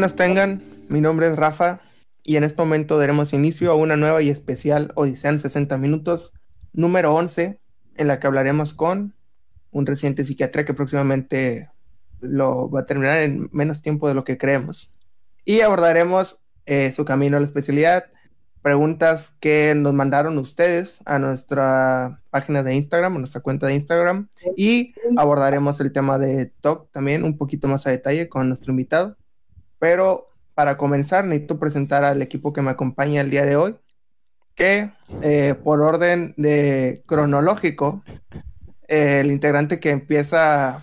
buenas tengan, mi nombre es Rafa y en este momento daremos inicio a una nueva y especial Odisea en 60 minutos, número 11, en la que hablaremos con un residente psiquiatra que próximamente lo va a terminar en menos tiempo de lo que creemos. Y abordaremos eh, su camino a la especialidad, preguntas que nos mandaron ustedes a nuestra página de Instagram, a nuestra cuenta de Instagram, y abordaremos el tema de TOC también un poquito más a detalle con nuestro invitado. Pero para comenzar, necesito presentar al equipo que me acompaña el día de hoy, que eh, por orden de cronológico, eh, el integrante que empieza,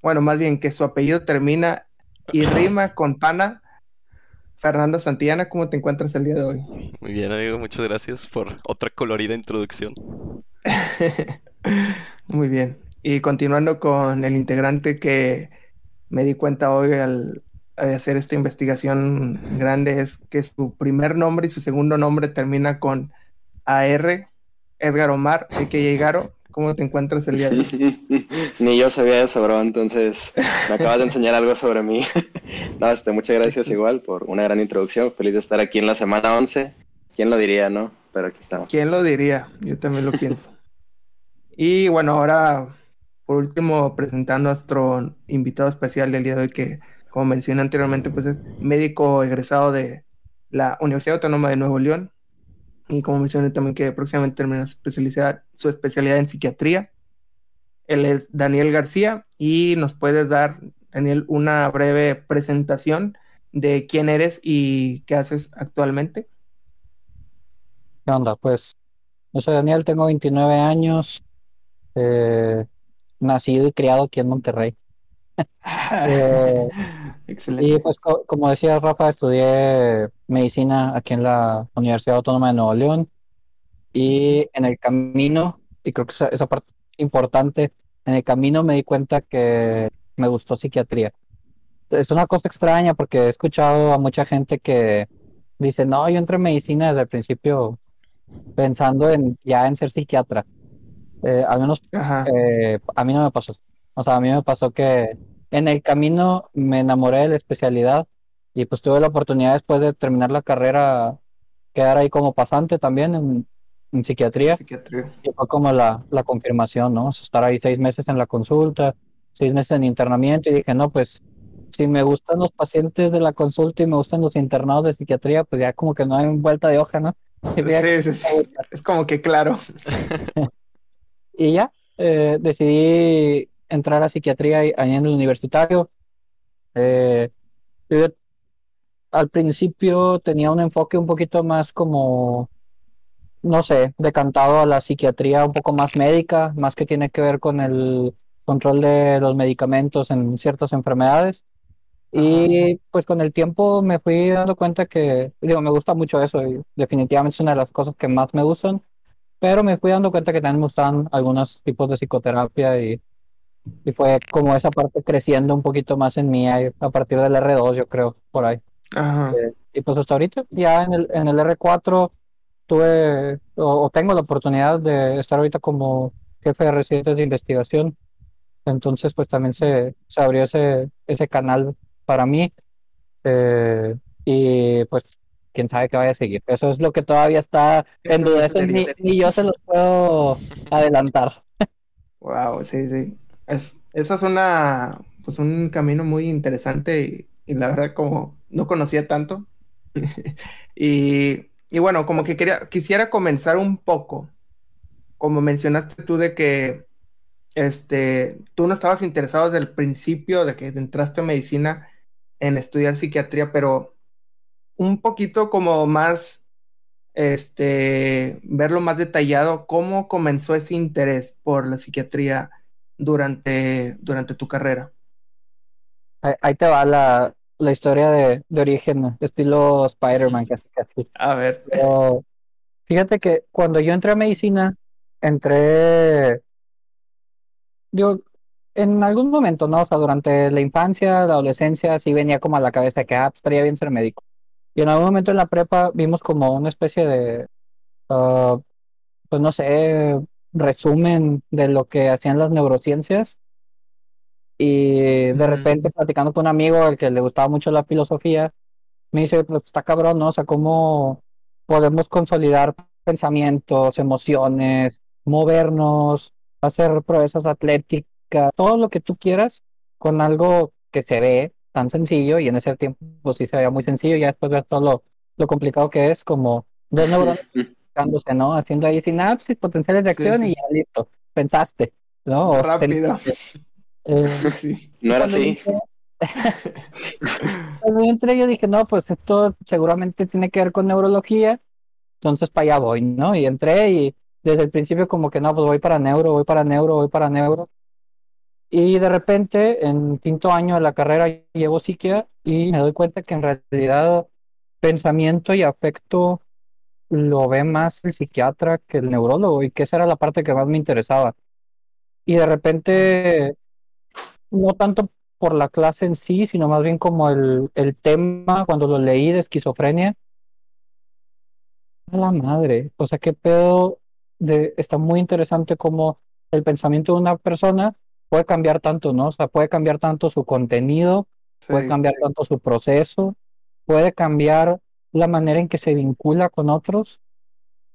bueno, más bien que su apellido termina y rima con Pana, Fernando Santillana, ¿cómo te encuentras el día de hoy? Muy bien, amigo, muchas gracias por otra colorida introducción. Muy bien. Y continuando con el integrante que me di cuenta hoy al hacer esta investigación grande, es que su primer nombre y su segundo nombre termina con AR, Edgar Omar, que llegar ¿Cómo te encuentras el día de hoy? Ni yo sabía eso, bro, entonces me acabas de enseñar algo sobre mí. no, este, muchas gracias igual por una gran introducción. Feliz de estar aquí en la semana 11. ¿Quién lo diría, no? Pero aquí estamos. ¿Quién lo diría? Yo también lo pienso. y bueno, ahora, por último, presentando a nuestro invitado especial del día de hoy, que, como mencioné anteriormente, pues es médico egresado de la Universidad Autónoma de Nuevo León, y como mencioné también que próximamente termina su especialidad, en psiquiatría. Él es Daniel García y nos puedes dar, Daniel, una breve presentación de quién eres y qué haces actualmente. ¿Qué onda? Pues yo soy Daniel, tengo 29 años, eh, nacido y criado aquí en Monterrey. Eh, Excelente. Y pues como decía Rafa, estudié medicina aquí en la Universidad Autónoma de Nuevo León y en el camino, y creo que esa, esa parte importante, en el camino me di cuenta que me gustó psiquiatría. Es una cosa extraña porque he escuchado a mucha gente que dice, no, yo entré en medicina desde el principio pensando en ya en ser psiquiatra. Eh, al menos eh, a mí no me pasó. O sea, a mí me pasó que en el camino me enamoré de la especialidad y pues tuve la oportunidad después de terminar la carrera quedar ahí como pasante también en, psiquiatría. Y fue como la, confirmación, ¿no? estar ahí seis meses en la consulta, seis meses en internamiento y dije, no, pues si me gustan los pacientes de la consulta y me gustan los internados de psiquiatría, pues ya como que no hay vuelta de hoja, ¿no? Sí, sí, sí. Es como que claro. y ya, eh, decidí entrar a psiquiatría ahí en el universitario. Eh, al principio tenía un enfoque un poquito más como, no sé, decantado a la psiquiatría un poco más médica, más que tiene que ver con el control de los medicamentos en ciertas enfermedades. Y pues con el tiempo me fui dando cuenta que, digo, me gusta mucho eso y definitivamente es una de las cosas que más me gustan, pero me fui dando cuenta que también me gustan algunos tipos de psicoterapia y y fue como esa parte creciendo un poquito más en mí a partir del R2, yo creo, por ahí. Eh, y pues hasta ahorita, ya en el, en el R4 tuve o, tengo la oportunidad de estar ahorita como jefe de residentes de investigación. Entonces, pues también se, se abrió ese, ese canal para mí. Eh, y pues quién sabe qué vaya a seguir. Eso es lo que todavía está en duda. ni, yo se los puedo adelantar. Wow, sí, sí. Es, eso es una, pues un camino muy interesante y, la verdad como no conocía tanto. y, y, bueno, como que quería, quisiera comenzar un poco, como mencionaste tú de que este, tú no estabas interesado desde el principio de que entraste a medicina en estudiar psiquiatría, pero un poquito como más, este, verlo más detallado, ¿cómo comenzó ese interés por la psiquiatría durante, durante tu carrera? Ahí te va la, la historia de, de, origen, estilo Spider-Man, casi, casi. A ver. fíjate que cuando yo entré a medicina, entré. Yo, en algún momento, ¿no? O sea, durante la infancia, la adolescencia, sí venía como a la cabeza que, ah, pues, estaría bien ser médico. Y en algún momento en la prepa vimos como una especie de. Uh, pues no sé, resumen de lo que hacían las neurociencias. Y de repente, platicando con un amigo al que le gustaba mucho la filosofía, me dice, pues está cabrón, ¿no? O sea, cómo podemos consolidar pensamientos, emociones, movernos, hacer proezas atléticas, todo lo que tú quieras con algo que se ve tan sencillo y en ese tiempo pues sí se veía muy sencillo y ya después ver todo lo, lo complicado que es como dos neuronas conectándose, ¿no? Haciendo ahí sinapsis, potenciales de Sí, acción sí. y ya listo, pensaste, ¿no? O Rápido. Eh, Sí. No era así. entré- Cuando yo entré yo dije, no, pues esto seguramente tiene que ver con neurología, entonces para allá voy, ¿no? Y entré y desde el principio como que no, pues voy para neuro, voy para neuro, voy para neuro. Y de repente, en quinto año de la carrera, llevo psiquia y me doy cuenta que en realidad pensamiento y afecto lo ve más el psiquiatra que el neurólogo y que esa era la parte que más me interesaba. Y de repente, no tanto por la clase en sí, sino más bien como el, el tema cuando lo leí de esquizofrenia. A la madre, o sea, qué pedo de, está muy interesante cómo el pensamiento de una persona puede cambiar tanto, ¿no? O sea, puede cambiar tanto su contenido, puede cambiar tanto su proceso, puede cambiar la manera en que se vincula con otros.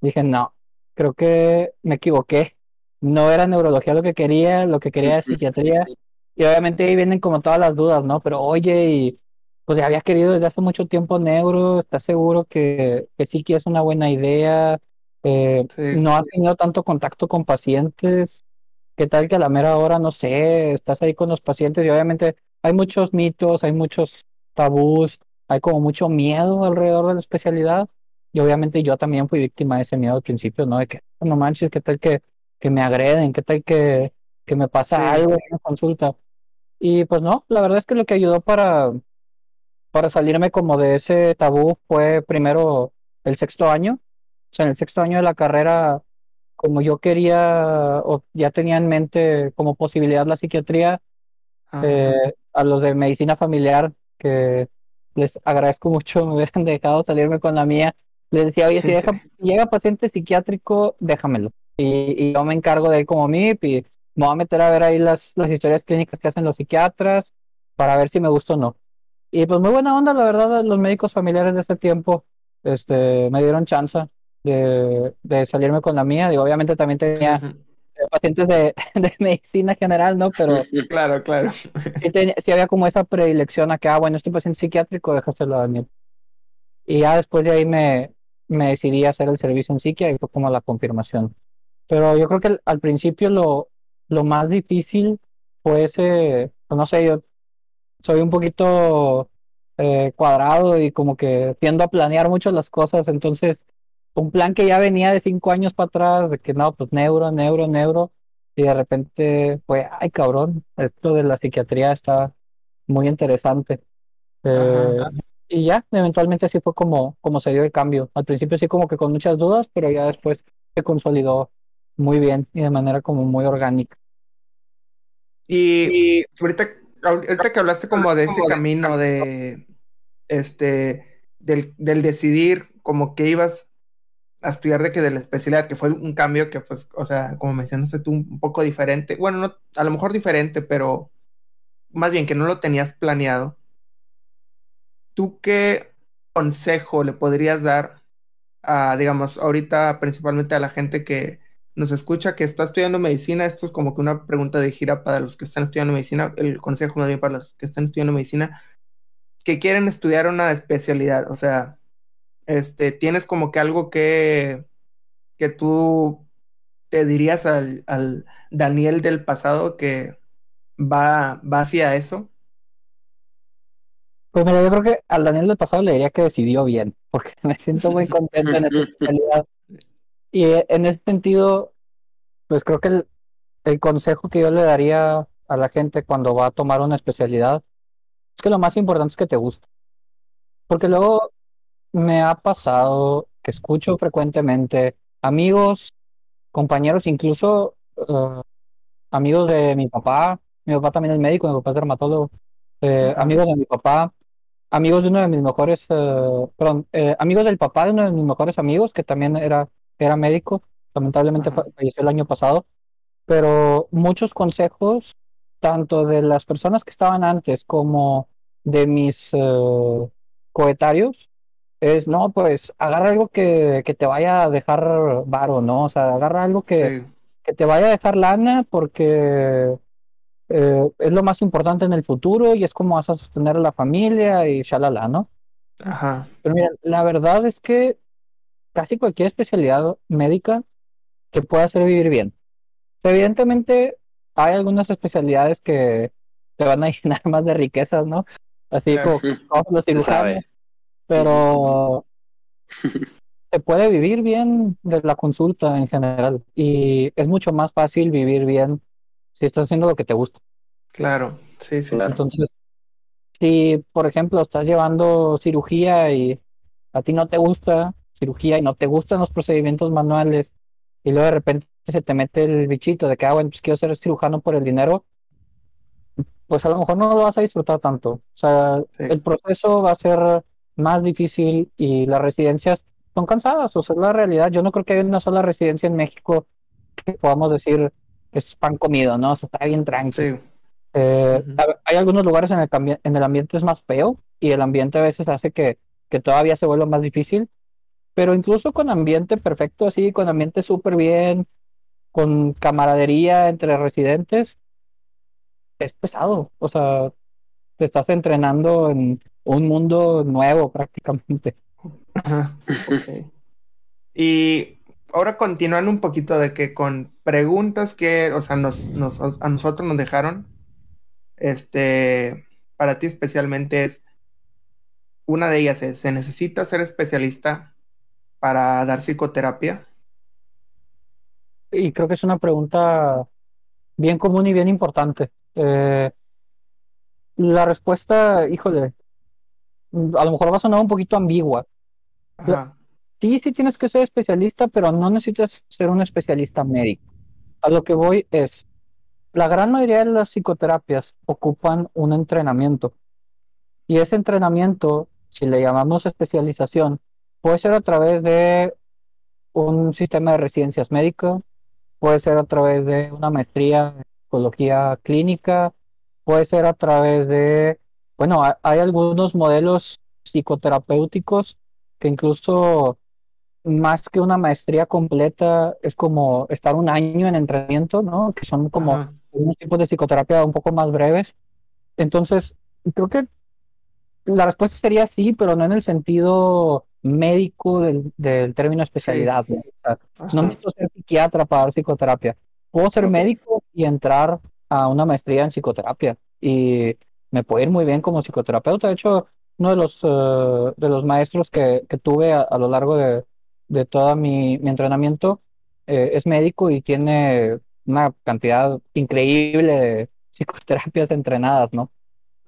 Dije, no, creo que me equivoqué. No era neurología lo que quería, lo que quería era psiquiatría. Y obviamente ahí vienen como todas las dudas, ¿no? Pero oye, y pues ya había querido desde hace mucho tiempo neuro, ¿estás seguro que, que sí que es una buena idea? Eh, Sí. no has tenido tanto contacto con pacientes. ¿Qué tal que a la mera hora, no sé, estás ahí con los pacientes y obviamente hay muchos mitos, hay muchos tabús, hay como mucho miedo alrededor de la especialidad y obviamente yo también fui víctima de ese miedo al principio, ¿no? De que no manches, ¿qué tal que, que me agreden? ¿Qué tal que, que me pasa Sí. algo en una consulta? Y pues no, la verdad es que lo que ayudó para, para salirme como de ese tabú fue primero el sexto año. O sea, en el sexto año de la carrera, como yo quería o ya tenía en mente como posibilidad la psiquiatría, eh, a los de medicina familiar, que les agradezco mucho me hubieran dejado salirme con la mía, les decía, oye, si, deja- llega paciente psiquiátrico, déjamelo. Y, y yo me encargo de él como MIP y me voy a meter a ver ahí las, las historias clínicas que hacen los psiquiatras para ver si me gusta o no. Y pues muy buena onda, la verdad, los médicos familiares de ese tiempo este, me dieron chance de, de salirme con la mía. Digo, obviamente también tenía pacientes de, de medicina general, ¿no? Pero Claro, claro. sí, tenía- sí había como esa predilección a que, ah, bueno, este paciente psiquiátrico, déjaselo a mí. Y ya después de ahí me, me decidí a hacer el servicio en psiquia y fue como la confirmación. Pero yo creo que al, al principio lo, lo más difícil fue ese, pues no sé, yo soy un poquito eh, cuadrado y como que tiendo a planear mucho las cosas, entonces un plan que ya venía de cinco años para atrás, de que no, pues neuro, neuro, neuro, y de repente fue, ay cabrón, esto de la psiquiatría está muy interesante. Eh, y ya, eventualmente así fue como, como se dio el cambio. Al principio sí como que con muchas dudas, pero ya después se consolidó muy bien y de manera como muy orgánica. Y ahorita, ahorita que hablaste como de ese camino de este del, del decidir como que ibas a estudiar de que de la especialidad, que fue un cambio que pues, o sea, como mencionaste tú, un poco diferente, bueno, no, a lo mejor diferente, pero más bien que no lo tenías planeado. ¿Tú qué consejo le podrías dar a, digamos, ahorita principalmente a la gente que nos escucha, que está estudiando medicina? Esto es como que una pregunta de gira para los que están estudiando medicina, el consejo más bien para los que están estudiando medicina, que quieren estudiar una especialidad, o sea, este, tienes como que algo que, que tú te dirías al, al Daniel del pasado que va, va hacia eso. Pues mira, yo creo que al Daniel del pasado le diría que decidió bien, porque me siento muy contento en esta especialidad. Y eh, en ese sentido, pues creo que el, el consejo que yo le daría a la gente cuando va a tomar una especialidad es que lo más importante es que te guste. Porque luego me ha pasado que escucho frecuentemente amigos, compañeros, incluso uh, amigos de mi papá. Mi papá también es médico, mi papá es dermatólogo. Eh, amigos de mi papá, amigos de uno de mis mejores, uh, perdón, eh, amigos del papá de uno de mis mejores amigos, que también era, era médico, lamentablemente Ajá. falleció el año pasado, pero muchos consejos tanto de las personas que estaban antes como de mis eh, coetarios, es, no, pues agarra algo que, que te vaya a dejar varo, ¿no? O sea, agarra algo que, Sí, que te vaya a dejar lana porque eh, es lo más importante en el futuro y es como vas a sostener a la familia y shalala, ¿no? ajá, Pero mira, la verdad es que casi cualquier especialidad médica que pueda hacer vivir bien. Evidentemente, hay algunas especialidades que te van a llenar más de riquezas, ¿no? Así como todos los cirujanos. Pero se puede vivir bien de la consulta en general y es mucho más fácil vivir bien si estás haciendo lo que te gusta. claro, sí, sí, Claro. Entonces, si por ejemplo estás llevando cirugía y a ti no te gusta cirugía y no te gustan los procedimientos manuales y luego de repente se te mete el bichito de que, ah, bueno, pues quiero ser cirujano por el dinero, pues a lo mejor no lo vas a disfrutar tanto. O sea, Sí. el proceso va a ser más difícil y las residencias son cansadas, o sea, es la realidad. Yo no creo que haya una sola residencia en México que podamos decir que es pan comido, ¿no? O sea, está bien tranquilo. sí, Eh, hay algunos lugares en el, en el ambiente es más feo y el ambiente a veces hace que, que todavía se vuelva más difícil, pero incluso con ambiente perfecto, así, con ambiente súper bien, con camaradería entre residentes, es pesado. O sea, te estás entrenando en un mundo nuevo prácticamente. ajá. Y ahora continuando un poquito de que con preguntas que, o sea, nos, nos- a nosotros nos dejaron, este, para ti especialmente es, una de ellas es, ¿se necesita ser especialista para dar psicoterapia? Y creo que es una pregunta bien común y bien importante. Eh, la respuesta, híjole, a lo mejor va a sonar un poquito ambigua. Ajá, Sí, sí tienes que ser especialista, pero no necesitas ser un especialista médico. A lo que voy es, la gran mayoría de las psicoterapias ocupan un entrenamiento. Y ese entrenamiento, si le llamamos especialización, puede ser a través de un sistema de residencias médicas, puede ser a través de una maestría en psicología clínica, puede ser a través de, bueno, ha- hay algunos modelos psicoterapéuticos que incluso más que una maestría completa es como estar un año en entrenamiento, ¿no? Que son como ajá, unos tipos de psicoterapia un poco más breves. Entonces, creo que la respuesta sería sí, pero no en el sentido médico del, del término especialidad. ¿no? Necesito ser psiquiatra para dar psicoterapia. Puedo ser médico y entrar a una maestría en psicoterapia. Y me puede ir muy bien como psicoterapeuta. De hecho, uno de los, eh, de los maestros que, que tuve a, a lo largo de, de todo mi, mi entrenamiento eh, es médico y tiene una cantidad increíble de psicoterapias entrenadas, ¿no?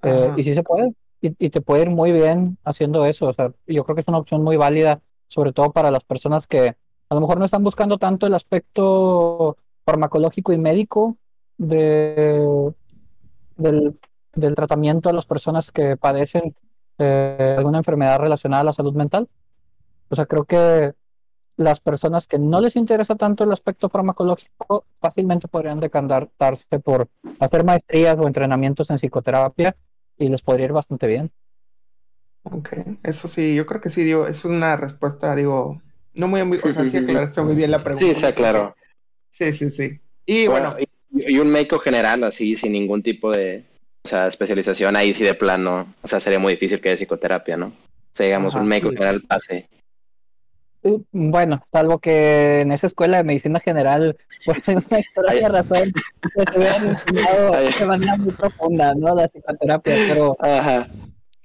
Eh, y sí se puede. Y, y te puede ir muy bien haciendo eso. O sea, yo creo que es una opción muy válida, sobre todo para las personas que a lo mejor no están buscando tanto el aspecto farmacológico y médico de, del, del tratamiento a las personas que padecen eh, alguna enfermedad relacionada a la salud mental. O sea, creo que las personas que no les interesa tanto el aspecto farmacológico fácilmente podrían decantarse por hacer maestrías o entrenamientos en psicoterapia y les podría ir bastante bien. Ok, eso sí, yo creo que sí, digo, es una respuesta, digo, no muy, muy- o sea, sí aclaraste muy bien la pregunta. Sí, sí, claro. Sí, sí, sí. Y bueno, y, y un médico general, así, sin ningún tipo de o sea, especialización, ahí sí de plano, o sea, sería muy difícil que haya psicoterapia, ¿no? O sea, digamos, Ajá, un médico sí. general pase. Eh, Bueno, salvo que en esa escuela de medicina general, por alguna extraña razón, les hubieran enseñado de manera muy profunda, ¿no? La psicoterapia, pero Ajá.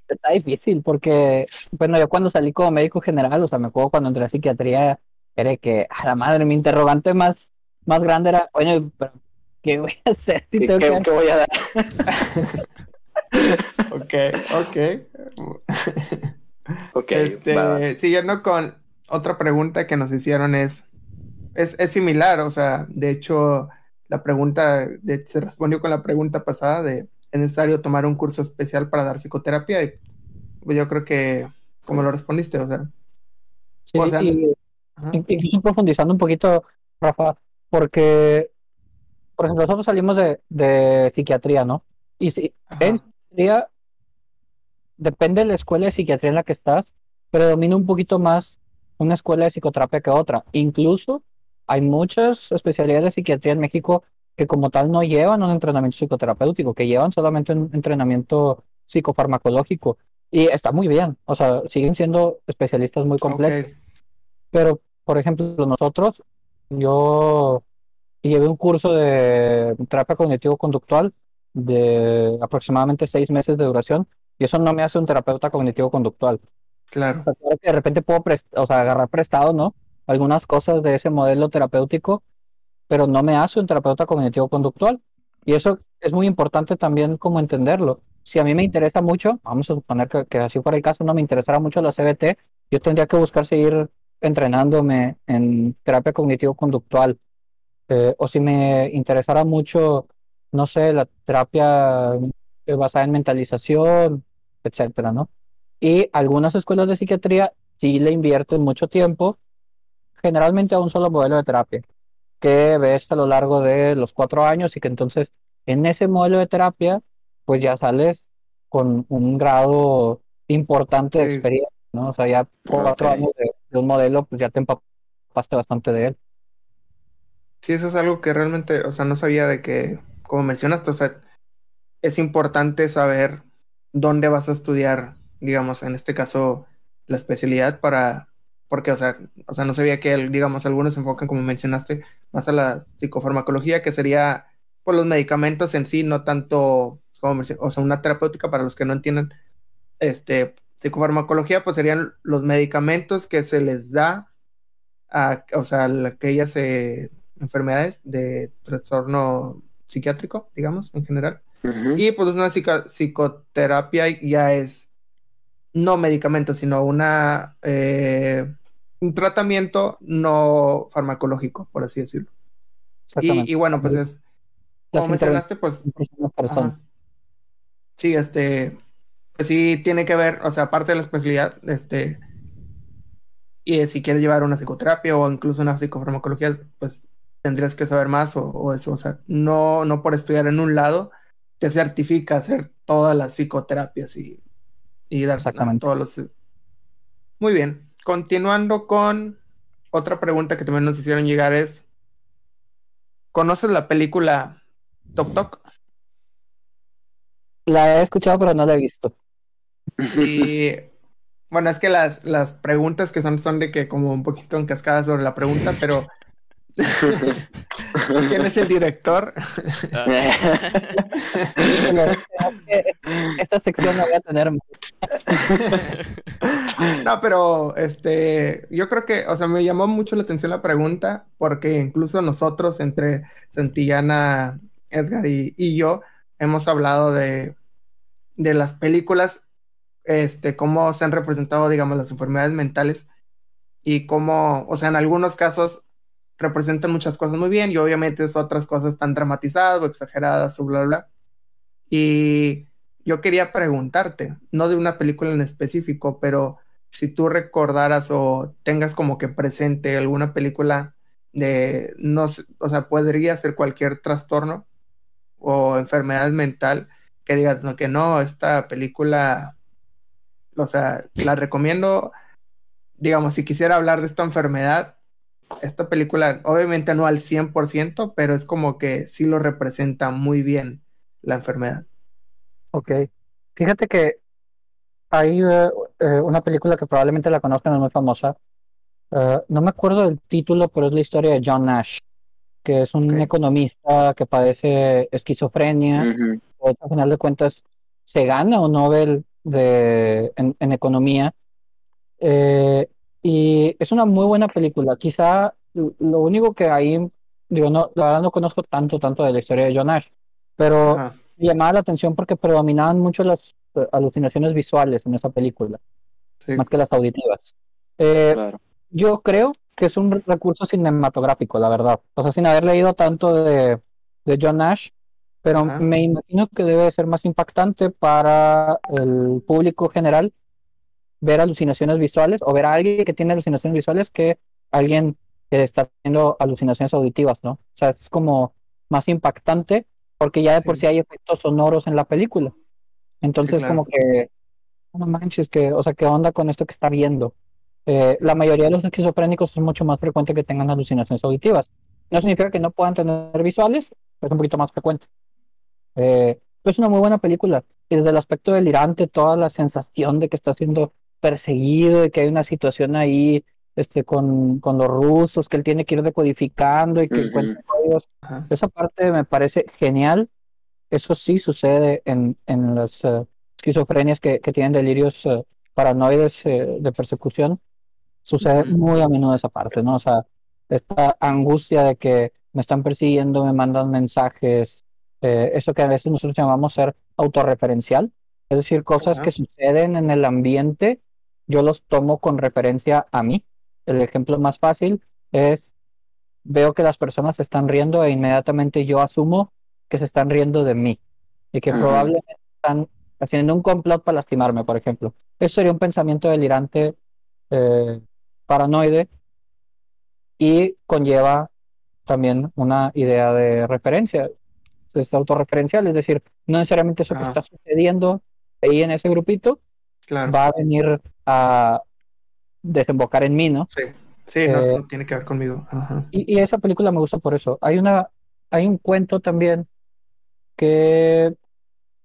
está difícil porque, bueno, yo cuando salí como médico general, o sea, me acuerdo cuando entré a psiquiatría, era que, a la madre, mi interrogante más, más grande era, coño, pero ¿qué voy a hacer si ¿Y tengo qué, qué voy a dar? ok, ok. Ok, Este, va, siguiendo con otra pregunta que nos hicieron es, es, es similar, o sea, de hecho, la pregunta, de- se respondió con la pregunta pasada de, ¿es necesario tomar un curso especial para dar psicoterapia? Y pues yo creo que, como lo respondiste, o sea, Sí, o sea, y- ajá, In- Incluso profundizando un poquito, Rafa, porque, por ejemplo, nosotros salimos de, de psiquiatría, ¿no? Y si Ajá. en psiquiatría, depende de la escuela de psiquiatría en la que estás, predomina un poquito más una escuela de psicoterapia que otra. Incluso hay muchas especialidades de psiquiatría en México que como tal no llevan un entrenamiento psicoterapéutico, que llevan solamente un entrenamiento psicofarmacológico. Y está muy bien, o sea, siguen siendo especialistas muy completos. Pero, por ejemplo, nosotros, yo llevé un curso de terapia cognitivo-conductual de aproximadamente seis meses de duración y eso no me hace un terapeuta cognitivo-conductual. Claro. O sea, claro que de repente puedo o sea, agarrar prestado, ¿no? Algunas cosas de ese modelo terapéutico, pero no me hace un terapeuta cognitivo-conductual. Y eso es muy importante también como entenderlo. Si a mí me interesa mucho, vamos a suponer que, que así fuera el caso, no me interesara mucho la CBT, yo tendría que buscar seguir entrenándome en terapia cognitivo-conductual. Eh, o si me interesara mucho, no sé, la terapia eh, basada en mentalización, etcétera, ¿no? Y algunas escuelas de psiquiatría sí le invierten mucho tiempo, generalmente a un solo modelo de terapia, que ves a lo largo de los cuatro años y que entonces en ese modelo de terapia, pues ya sales con un grado importante de experiencia, ¿no? O sea, ya cuatro años de, de un modelo, pues ya te empapaste bastante de él. Sí, eso es algo que realmente, o sea, no sabía de que, como mencionaste, o sea, es importante saber dónde vas a estudiar, digamos, en este caso, la especialidad para, porque, o sea, o sea, no sabía que, digamos, algunos se enfocan, como mencionaste, más a la psicofarmacología, que sería, por los medicamentos en sí, no tanto, como o sea, una terapéutica para los que no entiendan, este, psicofarmacología, pues serían los medicamentos que se les da a, o sea, a aquellas eh, enfermedades de trastorno psiquiátrico, digamos, en general. Ujú. Y pues una psico- psicoterapia ya es no medicamento, sino una eh, un tratamiento no farmacológico, por así decirlo. Y, bueno, pues es, como mencionaste, pues. Ajá. Sí, este, pues sí tiene que ver, o sea, aparte de la especialidad, este, y si quieres llevar una psicoterapia o incluso una psicofarmacología, pues tendrías que saber más o, o eso, o sea, no, no por estudiar en un lado te certifica hacer todas las psicoterapias y, y dar Exactamente. todos los... Muy bien, continuando con otra pregunta que también nos hicieron llegar es, ¿conoces la película Tok Tok? La he escuchado, pero no la he visto. Y bueno, es que las, las preguntas que son son de que como un poquito en cascada sobre la pregunta, pero ¿quién es el director? Esta sección la voy a tener. No, pero este, yo creo que, o sea, me llamó mucho la atención la pregunta porque incluso nosotros entre Santillana, Edgar y, y yo hemos hablado de, de las películas, este, cómo se han representado, digamos, las enfermedades mentales y cómo, o sea, en algunos casos representan muchas cosas muy bien y obviamente es otras cosas tan dramatizadas o exageradas o bla, bla. Y yo quería preguntarte, no de una película en específico, pero si tú recordaras o tengas como que presente alguna película de, no sé, o sea, podría ser cualquier trastorno o enfermedad mental que digas, no, que no, esta película, o sea, la recomiendo, digamos, si quisiera hablar de esta enfermedad, esta película, obviamente no al 100%, pero es como que sí lo representa muy bien la enfermedad. Ok. Fíjate que hay eh, eh, una película que probablemente la conozcan, es muy famosa. Eh, no me acuerdo del título, pero es la historia de John Nash, que es un economista que padece esquizofrenia. Pero al final de cuentas se gana un Nobel de, en, en economía. Eh, y es una muy buena película. Quizá lo único que ahí, digo, no, la verdad no conozco tanto, tanto de la historia de John Nash, pero Ajá, llamaba la atención porque predominaban mucho las eh, alucinaciones visuales en esa película, sí. más que las auditivas. Eh, Claro. yo creo que es un re- recurso cinematográfico, la verdad. O sea, sin haber leído tanto de, de John Nash, pero Ajá. me imagino que debe ser más impactante para el público general ver alucinaciones visuales o ver a alguien que tiene alucinaciones visuales que alguien que está teniendo alucinaciones auditivas, ¿no? O sea, es como más impactante, porque ya de por sí, hay efectos sonoros en la película. Entonces, como que, no manches, que, o sea, ¿qué onda con esto que está viendo? Eh, la mayoría de los esquizofrénicos es mucho más frecuente que tengan alucinaciones auditivas. No significa que no puedan tener visuales, es un poquito más frecuente. Eh, es una muy buena película. Y desde el aspecto delirante, toda la sensación de que está siendo perseguido, de que hay una situación ahí este, con, con los rusos, que él tiene que ir decodificando y que encuentra códigos. Esa parte me parece genial. Eso sí sucede en, en las uh, esquizofrenias que, que, tienen delirios uh, paranoides uh, de persecución. Sucede muy a menudo esa parte, ¿no? O sea, esta angustia de que me están persiguiendo, me mandan mensajes, eh, eso que a veces nosotros llamamos ser autorreferencial, es decir, cosas que suceden en el ambiente, yo los tomo con referencia a mí. El ejemplo más fácil es, veo que las personas se están riendo e inmediatamente yo asumo que se están riendo de mí y que probablemente están haciendo un complot para lastimarme, por ejemplo. Eso sería un pensamiento delirante, eh, paranoide, y conlleva también una idea de referencia es autorreferencial, es decir, no necesariamente eso que está sucediendo ahí en ese grupito va a venir a desembocar en mí, ¿no? Sí, sí, no, eh, tiene que ver conmigo. Y, esa película me gusta por eso. Hay una, hay un cuento también que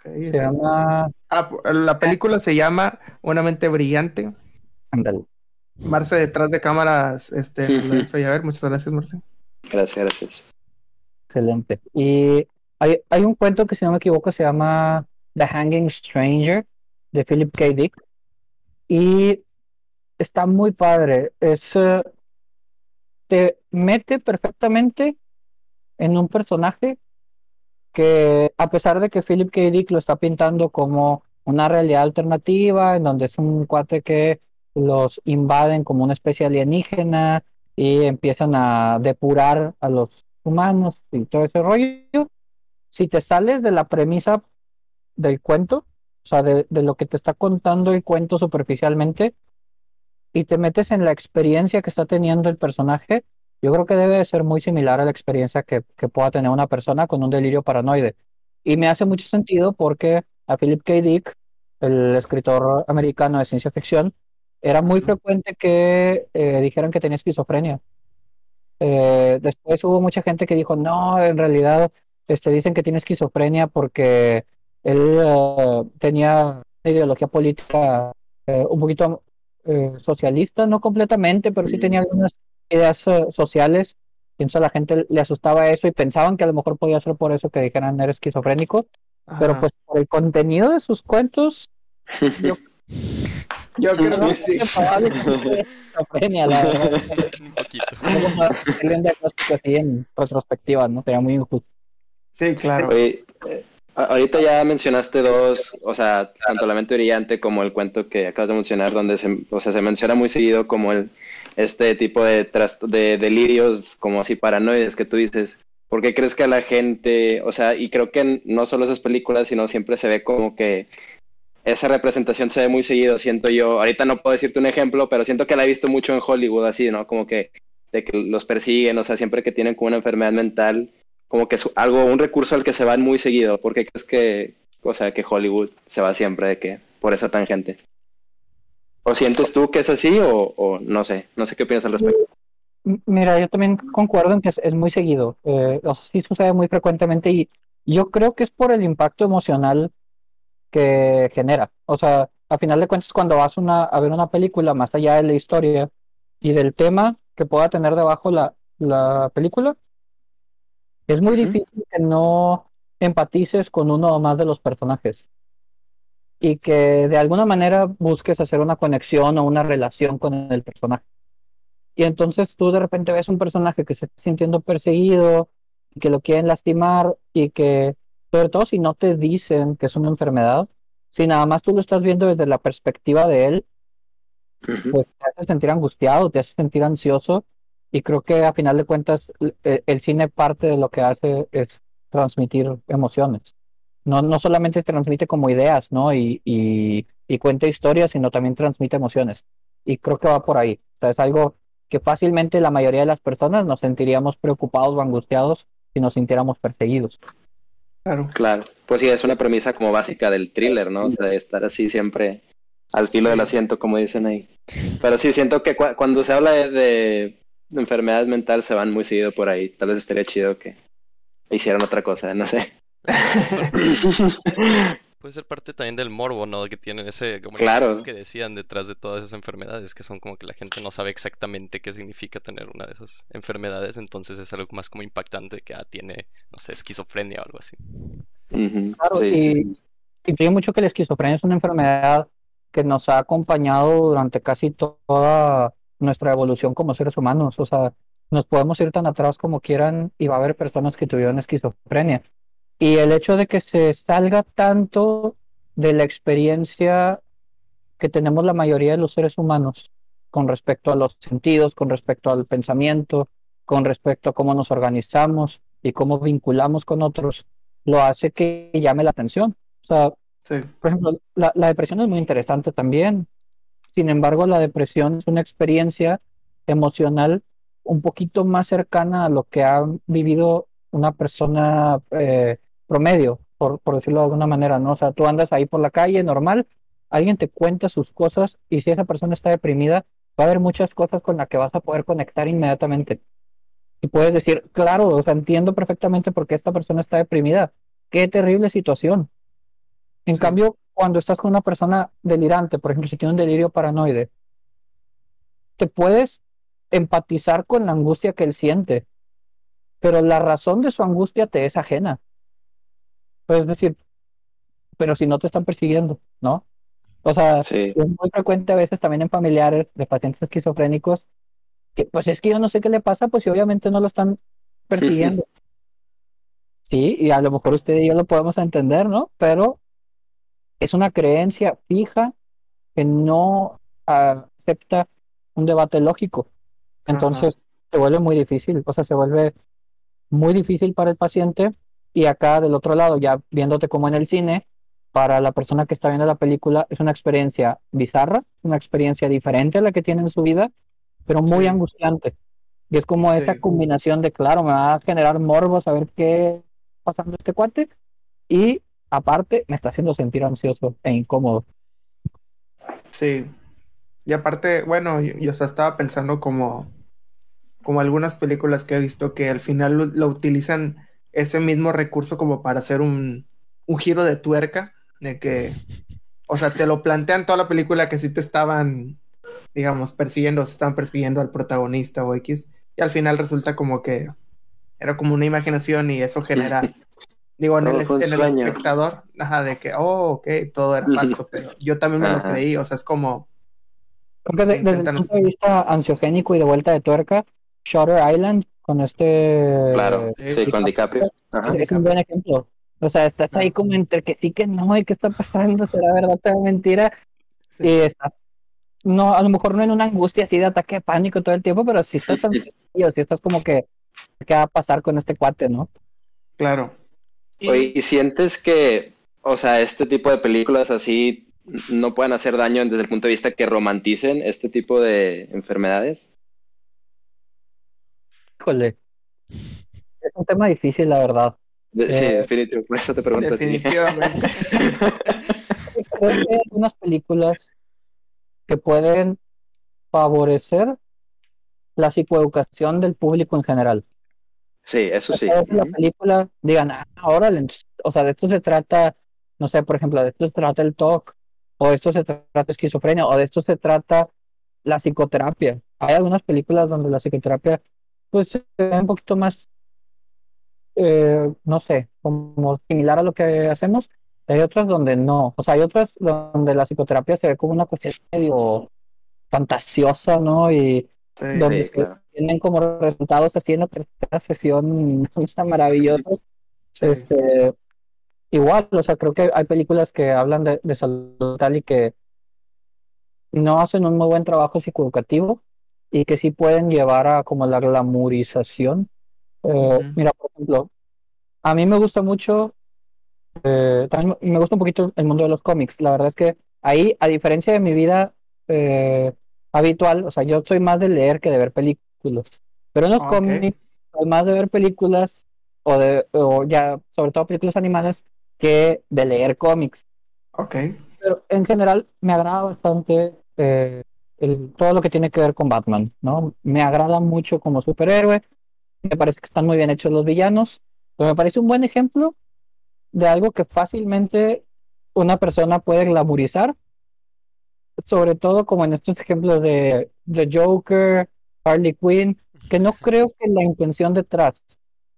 se llama. Ah, la película se llama Una mente brillante. Ándale. Marce detrás de cámaras, este, a ver, muchas gracias, Marce. Gracias, gracias. Excelente. Y hay, hay un cuento que, si no me equivoco, se llama The Hanging Stranger de Philip K. Dick. Y está muy padre. Es, eh, te mete perfectamente en un personaje que, a pesar de que Philip K. Dick lo está pintando como una realidad alternativa, en donde es un cuate que los invaden como una especie alienígena y empiezan a depurar a los humanos y todo ese rollo, si te sales de la premisa del cuento, o sea, de, lo que te está contando el cuento superficialmente, y te metes en la experiencia que está teniendo el personaje, yo creo que debe de ser muy similar a la experiencia que, pueda tener una persona con un delirio paranoide. Y me hace mucho sentido porque a Philip K. Dick, el escritor americano de ciencia ficción, era muy frecuente que eh, dijeran que tenía esquizofrenia. Eh, después hubo mucha gente que dijo, no, en realidad este, dicen que tiene esquizofrenia porque él eh, tenía una ideología política eh, un poquito eh, socialista, no completamente, pero sí tenía algunas ideas sociales. Pienso a la gente le asustaba eso y pensaban que a lo mejor podía ser por eso que dijeran era esquizofrénico. Pero pues por el contenido de sus cuentos, yo, yo creo que sí. Esquizofrenia, la verdad. Un poquito. así en retrospectiva, ¿no? Sería muy injusto. Sí, claro. Eh, ahorita ya mencionaste dos, o sea, tanto La mente brillante como el cuento que acabas de mencionar, donde se, o sea, se menciona muy seguido como el, este tipo de, de delirios, como así paranoides que tú dices. ¿Por qué crees que la gente, o sea, y creo que no solo esas películas, sino siempre se ve como que esa representación se ve muy seguido, siento yo. Ahorita no puedo decirte un ejemplo, pero siento que la he visto mucho en Hollywood, así, ¿no? Como que de que los persiguen, o sea, siempre que tienen como una enfermedad mental, como que es algo, un recurso al que se van muy seguido. ¿Por qué crees que, o sea, que Hollywood se va siempre de que, por esa tangente? ¿O sientes tú que es así o, no sé? No sé qué piensas al respecto. Mira, yo también concuerdo en que es, muy seguido. Eh, o sí sucede muy frecuentemente y yo creo que es por el impacto emocional que genera. O sea, a final de cuentas, cuando vas una, a ver una película más allá de la historia y del tema que pueda tener debajo la, la película, es muy difícil que no empatices con uno o más de los personajes y que de alguna manera busques hacer una conexión o una relación con el personaje. Y entonces tú de repente ves un personaje que se está sintiendo perseguido, que lo quieren lastimar y que, sobre todo si no te dicen que es una enfermedad, si nada más tú lo estás viendo desde la perspectiva de él, pues te hace sentir angustiado, te hace sentir ansioso y creo que a final de cuentas e, el cine parte de lo que hace es transmitir emociones. No, no solamente transmite como ideas, ¿no? Y, y, y cuenta historias, sino también transmite emociones. Y creo que va por ahí. O sea, es algo que fácilmente la mayoría de las personas nos sentiríamos preocupados o angustiados si nos sintiéramos perseguidos. Claro. Claro. Pues sí, es una premisa como básica del thriller, ¿no? O sea, de estar así siempre al filo del asiento, como dicen ahí. Pero sí, siento que cu- cuando se habla de, de enfermedades mentales se van muy seguido por ahí. Tal vez estaría chido que hicieran otra cosa, no sé. Puede ser parte también del morbo, ¿no? Que tienen ese, como el Claro. que decían detrás de todas esas enfermedades, que son como que la gente no sabe exactamente qué significa tener una de esas enfermedades, entonces es algo más como impactante que ah, tiene, no sé, esquizofrenia o algo así. Claro, sí, y sí, sí. influye mucho que la esquizofrenia es una enfermedad que nos ha acompañado durante casi to- toda nuestra evolución como seres humanos. O sea, nos podemos ir tan atrás como quieran y va a haber personas que tuvieron esquizofrenia. Y el hecho de que se salga tanto de la experiencia que tenemos la mayoría de los seres humanos con respecto a los sentidos, con respecto al pensamiento, con respecto a cómo nos organizamos y cómo vinculamos con otros, lo hace que llame la atención. O sea, Sí. por ejemplo, la, la depresión es muy interesante también. Sin embargo, la depresión es una experiencia emocional un poquito más cercana a lo que ha vivido una persona eh, promedio, por, por decirlo de alguna manera, ¿no? O sea, tú andas ahí por la calle normal, alguien te cuenta sus cosas y si esa persona está deprimida, va a haber muchas cosas con las que vas a poder conectar inmediatamente. Y puedes decir, claro, o sea, entiendo perfectamente por qué esta persona está deprimida. Qué terrible situación. En Sí. cambio, cuando estás con una persona delirante, por ejemplo, si tiene un delirio paranoide, te puedes empatizar con la angustia que él siente, pero la razón de su angustia te es ajena. Puedes decir, pero si no te están persiguiendo, ¿no? O sea, Sí. es muy frecuente a veces también en familiares de pacientes esquizofrénicos que pues es que yo no sé qué le pasa, pues si obviamente no lo están persiguiendo. Sí, y a lo mejor usted y yo lo podemos entender, ¿no? Pero es una creencia fija que no acepta un debate lógico. Entonces se vuelve muy difícil, o sea, se vuelve muy difícil para el paciente y acá del otro lado, ya viéndote como en el cine, para la persona que está viendo la película es una experiencia bizarra, una experiencia diferente a la que tiene en su vida, pero muy Sí. angustiante. Y es como esa combinación de, claro, me va a generar morbo saber qué está pasando este cuate y aparte me está haciendo sentir ansioso e incómodo. Sí. Y aparte, bueno, yo, yo estaba pensando como, como algunas películas que he visto que al final lo, lo utilizan ese mismo recurso como para hacer un, un giro de tuerca, de que, o sea, te lo plantean toda la película que sí te estaban, digamos, persiguiendo, se estaban persiguiendo al protagonista o X, y al final resulta como que era como una imaginación y eso genera, digo, en el, en el espectador, ajá, de que, oh, ok, todo era falso, pero yo también me lo creí, o sea, es como, Creo que de- desde el punto de vista ansiogénico y de vuelta de tuerca, Shutter Island con este Claro, Eh, sí, con DiCaprio. Ajá. es un buen ejemplo. O sea, estás ahí como entre que sí que no, y qué está pasando, será verdad, será mentira, Sí. y estás, no, a lo mejor no en una angustia así de ataque de pánico todo el tiempo, pero sí estás ansioso, sí estás como que, ¿qué va a pasar con este cuate, no? claro. Y- Oye, ¿y sientes que, o sea, este tipo de películas así no pueden hacer daño desde el punto de vista que romanticen este tipo de enfermedades? Híjole, es un tema difícil, la verdad. De- sí, Eh, definitivo, por eso te pregunto a ti. definitivamente. Creo que hay algunas películas que pueden favorecer la psicoeducación del público en general. Sí, eso sí. película digan, ah, órale, o sea, de esto se trata, no sé, por ejemplo, de esto se trata el TOC, o de esto se trata esquizofrenia, o de esto se trata la psicoterapia. Hay algunas películas donde la psicoterapia, pues, se ve un poquito más, eh, no sé, como similar a lo que hacemos. Hay otras donde no, o sea, hay otras donde la psicoterapia se ve como una cuestión medio fantasiosa, ¿no? Y Sí. donde Sí, claro. tienen como resultados así en la tercera sesión maravillosos. Sí. Este, igual, o sea, creo que hay películas que hablan de, de salud mental y que no hacen un muy buen trabajo psicoeducativo y que sí pueden llevar a como la glamurización. Eh, Ujú. Mira, por ejemplo, a mí me gusta mucho, eh, también me gusta un poquito el mundo de los cómics. La verdad es que ahí, a diferencia de mi vida eh, habitual, o sea, yo soy más de leer que de ver películas. Pero en los cómics, soy más de ver películas o de o ya sobre todo películas animadas que de leer cómics. Ok. Pero en general me agrada bastante eh, el, todo lo que tiene que ver con Batman, ¿no? Me agrada mucho como superhéroe, me parece que están muy bien hechos los villanos, pero me parece un buen ejemplo de algo que fácilmente una persona puede glamorizar, sobre todo como en estos ejemplos de, de Joker, Harley Quinn, que no creo que la intención detrás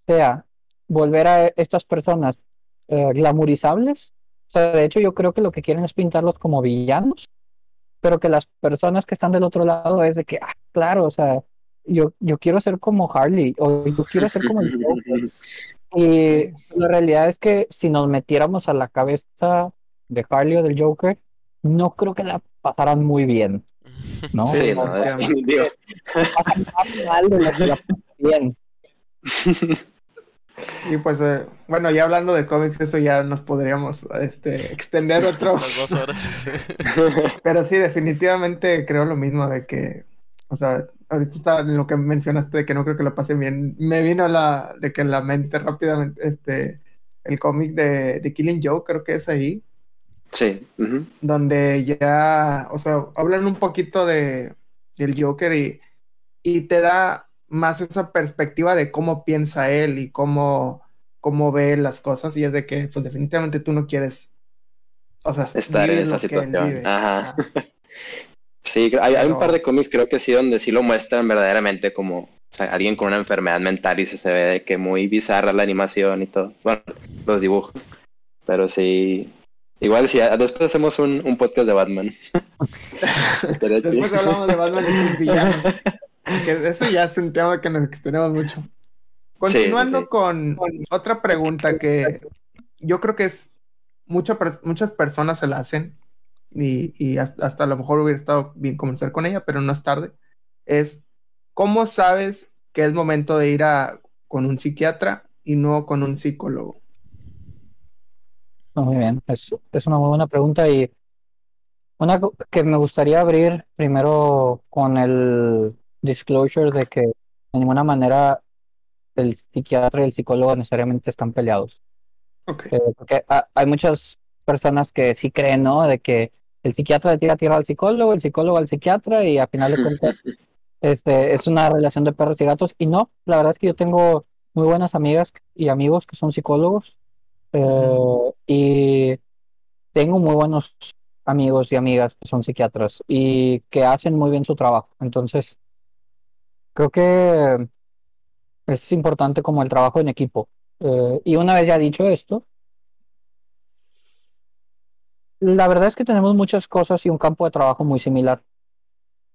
sea volver a estas personas eh, glamorizables. O sea, de hecho yo creo que lo que quieren es pintarlos como villanos, pero que las personas que están del otro lado es de que, ah, claro, o sea, yo, yo quiero ser como Harley o yo quiero ser como el Joker. Y la realidad es que si nos metiéramos a la cabeza de Harley o del Joker, no creo que la pasaran muy bien, ¿no? Sí, Sí, no, no. Pasan más mal de lo que la pasan bien. Y pues, eh, bueno, ya hablando de cómics, eso ya nos podríamos este, extender otro. Las dos horas. Pero sí, definitivamente creo lo mismo de que, o sea, ahorita está en lo que mencionaste de que no creo que lo pasen bien. Me vino la, de que en la mente rápidamente, este, el cómic de, de Killing Joe, creo que es ahí, Sí. donde ya, o sea, hablan un poquito de, del Joker y, y te da más esa perspectiva de cómo piensa él y cómo, cómo ve las cosas y es de que, pues definitivamente tú no quieres, o sea, Estar en esa situación. Sí, hay, hay un par de cómics creo que sí donde sí lo muestran verdaderamente como o sea, alguien con una enfermedad mental y se, se ve de que muy bizarra la animación y todo. Bueno, los dibujos. Pero sí. Igual sí, después hacemos un, un podcast de Batman. Después hablamos de Batman y sus villanos. Que eso ya es un tema que nos extendemos mucho. Continuando sí. Con, con otra pregunta que yo creo que es mucha muchas personas se la hacen y, y hasta, hasta a lo mejor hubiera estado bien comenzar con ella, pero no es tarde. Es ¿cómo sabes que es momento de ir a con un psiquiatra y no con un psicólogo? Muy bien, es, es una muy buena pregunta y una que me gustaría abrir primero con el disclosure de que de ninguna manera el psiquiatra y el psicólogo necesariamente están peleados. Ok. Eh, porque ha- hay muchas personas que sí creen, ¿no? De que el psiquiatra le tira tierra al psicólogo, el psicólogo al psiquiatra y a final de cuentas este, es una relación de perros y gatos. Y no, la verdad es que yo tengo muy buenas amigas y amigos que son psicólogos eh, y tengo muy buenos amigos y amigas que son psiquiatras y que hacen muy bien su trabajo. Entonces, creo que es importante como el trabajo en equipo. Eh, y una vez ya dicho esto, la verdad es que tenemos muchas cosas y un campo de trabajo muy similar.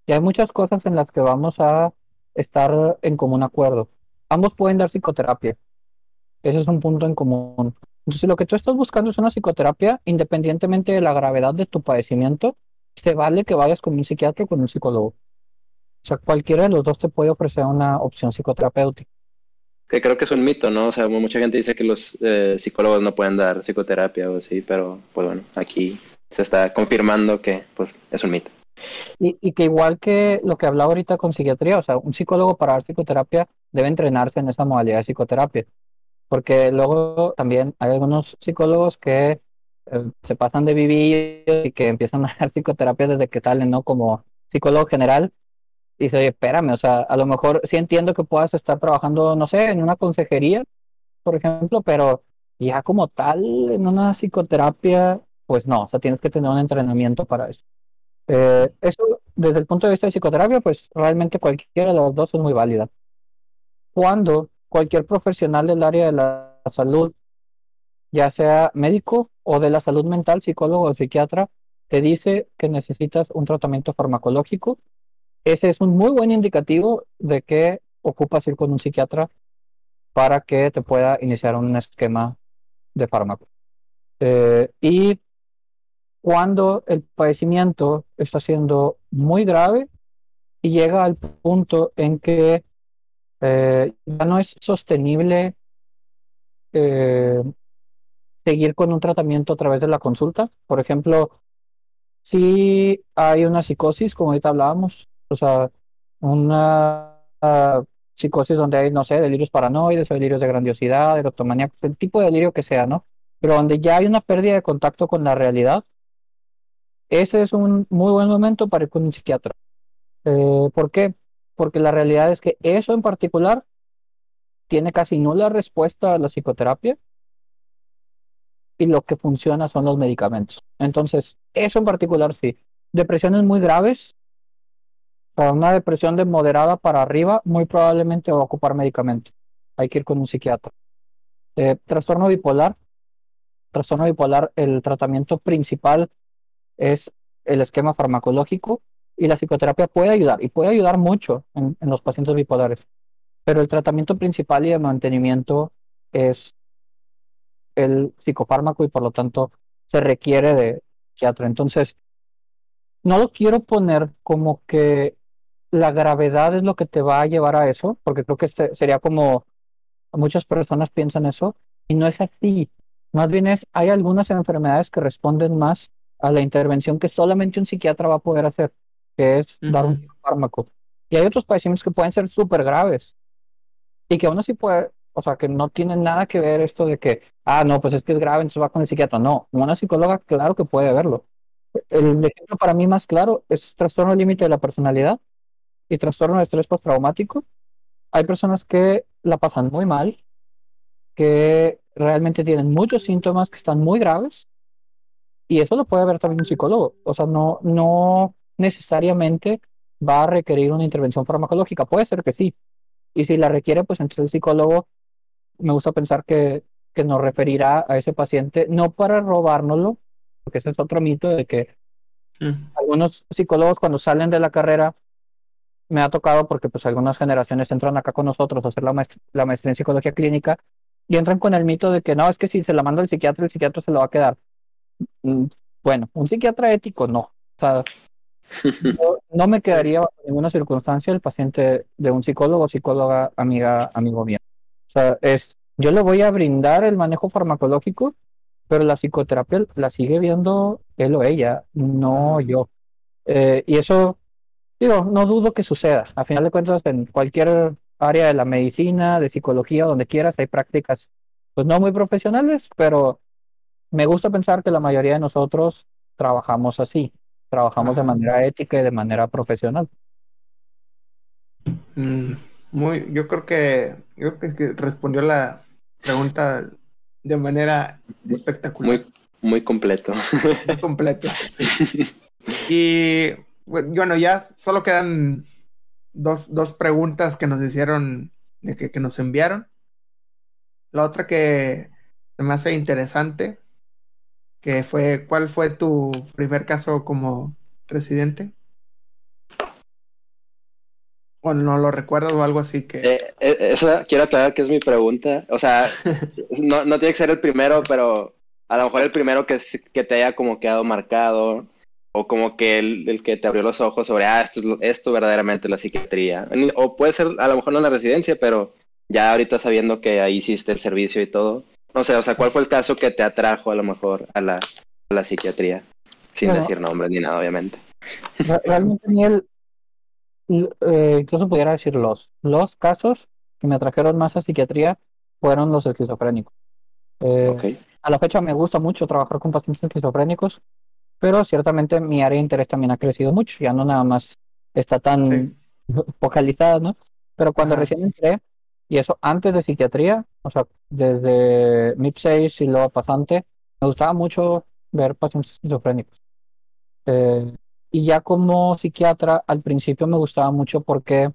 Y hay muchas cosas en las que vamos a estar en común acuerdo. Ambos pueden dar psicoterapia. Ese es un punto en común. Entonces, lo que tú estás buscando es una psicoterapia, independientemente de la gravedad de tu padecimiento, se vale que vayas con un psiquiatra o con un psicólogo. O sea, cualquiera de los dos te puede ofrecer una opción psicoterapéutica. Que creo que es un mito, ¿no? O sea, mucha gente dice que los eh, psicólogos no pueden dar psicoterapia o así, pero pues bueno, aquí se está confirmando que pues es un mito. Y, y que igual que lo que hablaba ahorita con psiquiatría, o sea, un psicólogo para dar psicoterapia debe entrenarse en esa modalidad de psicoterapia. Porque luego también hay algunos psicólogos que eh, se pasan de vivir y que empiezan a dar psicoterapia desde que salen, ¿no? Como psicólogo general. Y dice, oye, espérame, o sea, a lo mejor sí entiendo que puedas estar trabajando, no sé, en una consejería, por ejemplo, pero ya como tal, en una psicoterapia, pues no, o sea, tienes que tener un entrenamiento para eso. Eh, eso, desde el punto de vista de psicoterapia, pues realmente cualquiera de los dos es muy válida. Cuando cualquier profesional del área de la salud, ya sea médico o de la salud mental, psicólogo o psiquiatra, te dice que necesitas un tratamiento farmacológico, ese es un muy buen indicativo de que ocupas ir con un psiquiatra para que te pueda iniciar un esquema de fármaco. Eh, y cuando el padecimiento está siendo muy grave y llega al punto en que eh, ya no es sostenible eh, seguir con un tratamiento a través de la consulta. Por ejemplo, si hay una psicosis, como ahorita hablábamos, o sea, una uh, psicosis donde hay, no sé, delirios paranoides o delirios de grandiosidad, erotomaníacos, el tipo de delirio que sea, ¿no? Pero donde ya hay una pérdida de contacto con la realidad, ese es un muy buen momento para ir con un psiquiatra. Eh, ¿Por qué? Porque la realidad es que eso en particular tiene casi nula respuesta a la psicoterapia y lo que funciona son los medicamentos. Entonces, eso en particular sí. Depresiones muy graves, para una depresión de moderada para arriba, muy probablemente va a ocupar medicamento. Hay que ir con un psiquiatra. Eh, trastorno bipolar. Trastorno bipolar, el tratamiento principal es el esquema farmacológico y la psicoterapia puede ayudar y puede ayudar mucho en, los pacientes bipolares. Pero el tratamiento principal y de mantenimiento es el psicofármaco y por lo tanto se requiere de psiquiatra. Entonces, no lo quiero poner como que la gravedad es lo que te va a llevar a eso, porque creo que sería como muchas personas piensan eso, y no es así. Más bien es, hay algunas enfermedades que responden más a la intervención que solamente un psiquiatra va a poder hacer, que es dar un fármaco. Y hay otros padecimientos que pueden ser súper graves y que aún así puede, o sea, que no tienen nada que ver esto de que, ah, no, pues es que es grave, entonces va con el psiquiatra. No, una psicóloga, claro que puede verlo. El ejemplo para mí más claro es trastorno límite de la personalidad y trastorno de estrés postraumático. Hay personas que la pasan muy mal, que realmente tienen muchos síntomas que están muy graves y eso lo puede ver también un psicólogo. O sea, no, no necesariamente va a requerir una intervención farmacológica. Puede ser que sí. Y si la requiere, pues entre el psicólogo me gusta pensar que, que nos referirá a ese paciente, no para robárnoslo, porque ese es otro mito de que algunos psicólogos cuando salen de la carrera me ha tocado porque pues algunas generaciones entran acá con nosotros a hacer la, la maestría en psicología clínica y entran con el mito de que no, es que si se la manda el psiquiatra, el psiquiatra se lo va a quedar. Mm, bueno, un psiquiatra ético no. O sea, no, me quedaría en ninguna circunstancia el paciente de un psicólogo, psicóloga, amiga, amigo mío. O sea, es, yo le voy a brindar el manejo farmacológico, pero la psicoterapia la sigue viendo él o ella, no yo. Eh, y eso Digo, no dudo que suceda. A final de cuentas, en cualquier área de la medicina, de psicología, donde quieras, hay prácticas, pues no muy profesionales, pero me gusta pensar que la mayoría de nosotros trabajamos así, trabajamos de manera ética y de manera profesional. Mm, muy, yo creo que, yo creo que respondió la pregunta de manera espectacular. Muy, muy completo. Muy completo. Sí. Y bueno, ya solo quedan dos, dos preguntas que nos hicieron, que, que nos enviaron. La otra que se me hace interesante, que fue, ¿cuál fue tu primer caso como residente? O no lo recuerdo o algo así que... Eh, eh, esa, quiero aclarar que es mi pregunta. O sea, no, no tiene que ser el primero, pero a lo mejor el primero que, que te haya como quedado marcado o como que el, el, que te abrió los ojos sobre, ah, esto, es esto verdaderamente es la psiquiatría. O puede ser, a lo mejor no en la residencia, pero ya ahorita sabiendo que ahí hiciste el servicio y todo. No sé, o sea, ¿cuál fue el caso que te atrajo a lo mejor a la, a la psiquiatría? Sin decir nombres ni nada, obviamente. Realmente, Miguel, eh, incluso pudiera decir los, los casos que me atrajeron más a psiquiatría fueron los esquizofrénicos. Eh, A la fecha me gusta mucho trabajar con pacientes esquizofrénicos pero ciertamente mi área de interés también ha crecido mucho, ya no nada más está tan focalizada, ¿no? Pero cuando recién entré, y eso antes de psiquiatría, o sea, desde MIP6 y luego pasante, me gustaba mucho ver pacientes esquizofrénicos. Eh, y ya como psiquiatra, al principio me gustaba mucho porque,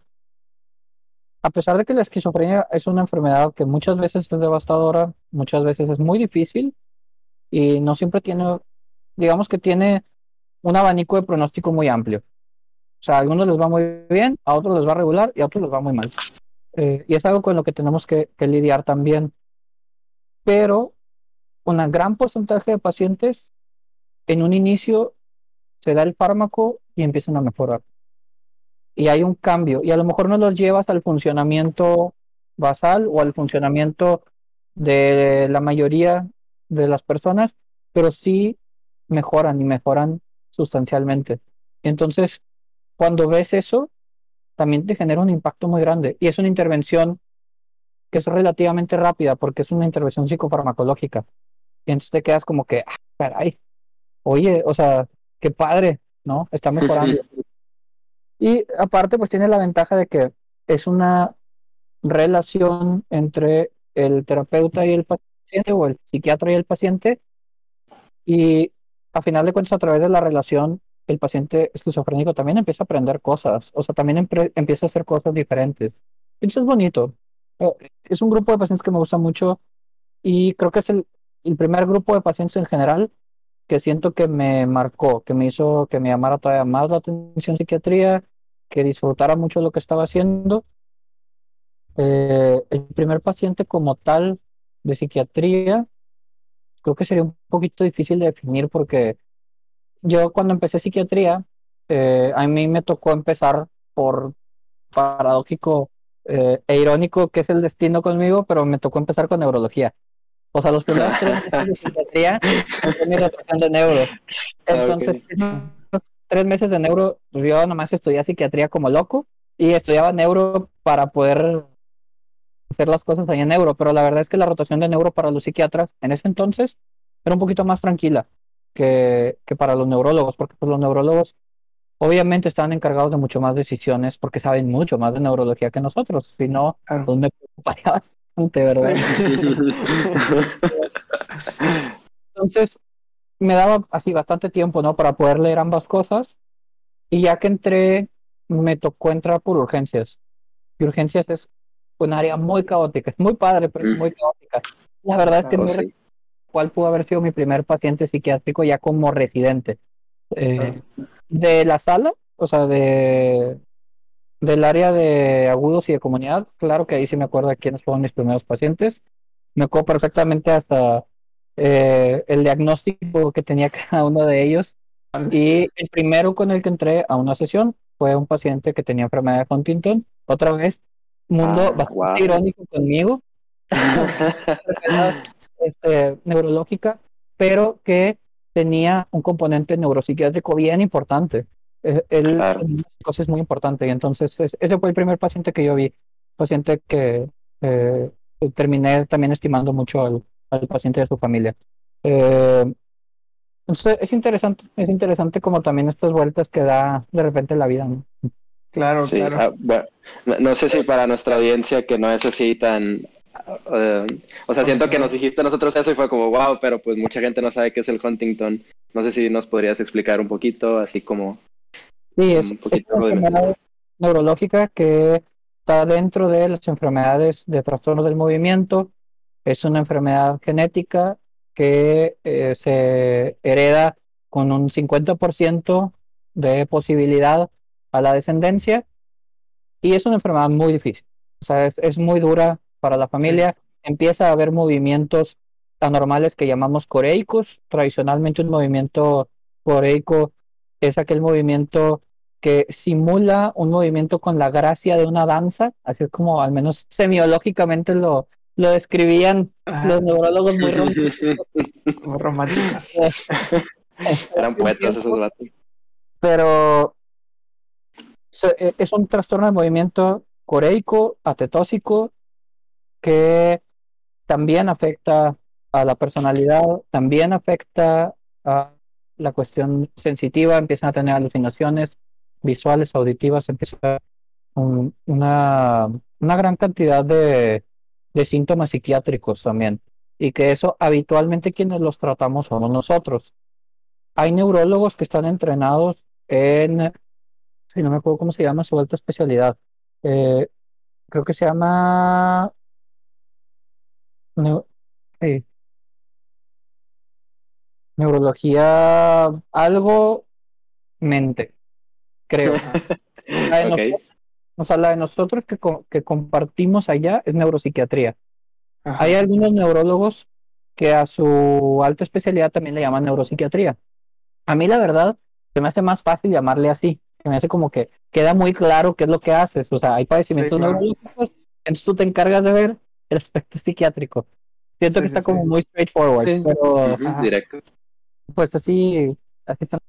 a pesar de que la esquizofrenia es una enfermedad que muchas veces es devastadora, muchas veces es muy difícil y no siempre tiene digamos que tiene un abanico de pronóstico muy amplio. O sea, a algunos les va muy bien, a otros les va regular y a otros les va muy mal. Eh, y es algo con lo que tenemos que, lidiar también. Pero un gran porcentaje de pacientes en un inicio se da el fármaco y empiezan a mejorar. Y hay un cambio. Y a lo mejor no los llevas al funcionamiento basal o al funcionamiento de la mayoría de las personas, pero sí mejoran y mejoran sustancialmente. Entonces, cuando ves eso, también te genera un impacto muy grande. Y es una intervención que es relativamente rápida porque es una intervención psicofarmacológica. Y entonces te quedas como que, ah, caray, oye, o sea, qué padre, ¿no? Está mejorando. y aparte, pues tiene la ventaja de que es una relación entre el terapeuta y el paciente o el psiquiatra y el paciente. Y a final de cuentas, a través de la relación, el paciente esquizofrénico también empieza a aprender cosas, o sea, también empieza a hacer cosas diferentes. Eso es bonito. Eh, es un grupo de pacientes que me gusta mucho y creo que es el, el primer grupo de pacientes en general que siento que me marcó, que me hizo que me llamara todavía más la atención psiquiatría, que disfrutara mucho lo que estaba haciendo. Eh, el primer paciente como tal de psiquiatría, creo que sería un poquito difícil de definir porque yo cuando empecé psiquiatría, eh, a mí me tocó empezar por paradójico eh, e irónico que es el destino conmigo, pero me tocó empezar con neurología. O sea, los primeros tres meses de psiquiatría mi de neuro. Ah, Entonces, tres meses de neuro, pues, yo nomás estudié psiquiatría como loco y estudiaba neuro para poder hacer las cosas ahí en neuro, pero la verdad es que la rotación de neuro para los psiquiatras en ese entonces era un poquito más tranquila que, que para los neurólogos, porque pues, los neurólogos obviamente están encargados de mucho más decisiones porque saben mucho más de neurología que nosotros, si no, pues me preocuparía bastante, ¿verdad? Entonces, me daba así bastante tiempo, ¿no? Para poder leer ambas cosas. Y ya que entré, me tocó entrar por urgencias. Y urgencias es un área muy caótica, es muy padre, pero es mm. muy caótica. La verdad es que no sé cuál pudo haber sido mi primer paciente psiquiátrico ya como residente. Eh, de la sala, o sea, de del área de agudos y de comunidad, claro que ahí sí me acuerdo de quiénes fueron mis primeros pacientes. Me acuerdo perfectamente hasta eh, el diagnóstico que tenía cada uno de ellos. Y el primero con el que entré a una sesión fue un paciente que tenía enfermedad de Huntington. Otra vez, mundo ah, bastante irónico conmigo. este, neurológica, pero que tenía un componente neuropsiquiátrico bien importante. E, él cosa es muy importante y entonces ese fue el primer paciente que yo vi, paciente que eh, terminé también estimando mucho al, al paciente de su familia. Eh, entonces es interesante, es interesante como también estas vueltas que da de repente la vida. Claro, claro. Ah, no, sé si para nuestra audiencia que no es así tan eh, o sea, siento que nos dijiste a nosotros eso y fue como, wow, pero pues mucha gente no sabe qué es el Huntington. No sé si nos podrías explicar un poquito, así como... Sí, es, una enfermedad neurológica que está dentro de las enfermedades de trastornos del movimiento. Es una enfermedad genética que eh, se hereda con un 50% de posibilidad a la descendencia y es una enfermedad muy difícil. O sea, es muy dura para la familia, empieza a haber movimientos anormales que llamamos coreicos. Tradicionalmente un movimiento coreico es aquel movimiento que simula un movimiento con la gracia de una danza, así es como al menos semiológicamente lo, lo describían los neurólogos muy románticos. Eran poetas esos vatos. Pero e, es un trastorno de movimiento coreico, atetósico, que también afecta a la personalidad, también afecta a la cuestión sensitiva, empiezan a tener alucinaciones visuales, auditivas, empieza una, una gran cantidad de, de síntomas psiquiátricos también. Y que eso habitualmente quienes los tratamos somos nosotros. Hay neurólogos que están entrenados en, si no me acuerdo cómo se llama su alta especialidad, eh, creo que se llama Neurología, algo mente, creo. o sea, la de nosotros que, que compartimos allá es neuropsiquiatría. Hay algunos neurólogos que a su alta especialidad también le llaman neuropsiquiatría. A mí la verdad se me hace más fácil llamarle así. Se me hace como que queda muy claro qué es lo que haces. O sea, hay padecimientos neurológicos, entonces tú te encargas de ver el aspecto psiquiátrico. Siento que está como muy straightforward, pero directo. Pues así, así está.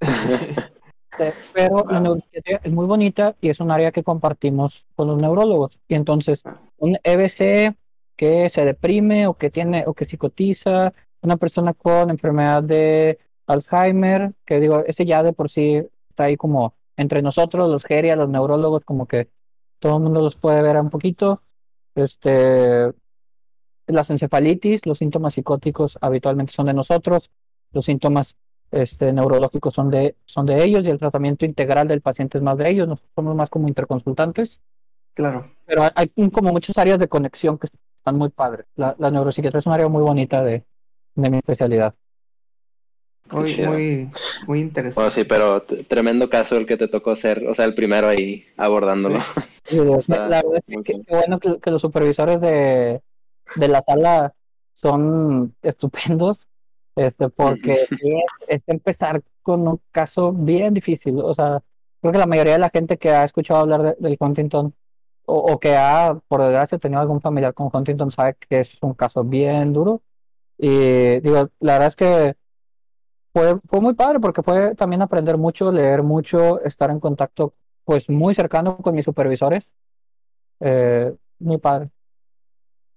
Este, pero la neuropsiquiatría es muy bonita y es un área que compartimos con los neurólogos. Y entonces, un EBC que se deprime o que tiene o que psicotiza, una persona con enfermedad de Alzheimer, que digo, ese ya de por sí está ahí como entre nosotros, los gerias, los neurólogos, como que todo el mundo los puede ver un poquito. Este, las encefalitis, los síntomas psicóticos habitualmente son de nosotros, los síntomas este, neurológicos son de, son de ellos y el tratamiento integral del paciente es más de ellos, nosotros somos más como interconsultantes. Claro. Pero hay como muchas áreas de conexión que están muy padres. La, la neuropsiquiatría es un área muy bonita de, de mi especialidad. Muy, muy, muy interesante. Bueno, sí, pero tremendo caso el que te tocó ser, o sea, el primero ahí abordándolo. la verdad es que, bueno que, los supervisores de, de la sala son estupendos, este, porque es, empezar con un caso bien difícil. O sea, creo que la mayoría de la gente que ha escuchado hablar del Huntington o, o, que ha, por desgracia, tenido algún familiar con Huntington sabe que es un caso bien duro. Y digo, la verdad es que fue, fue muy padre porque fue también aprender mucho, leer mucho, estar en contacto pues muy cercano con mis supervisores. Eh, muy padre.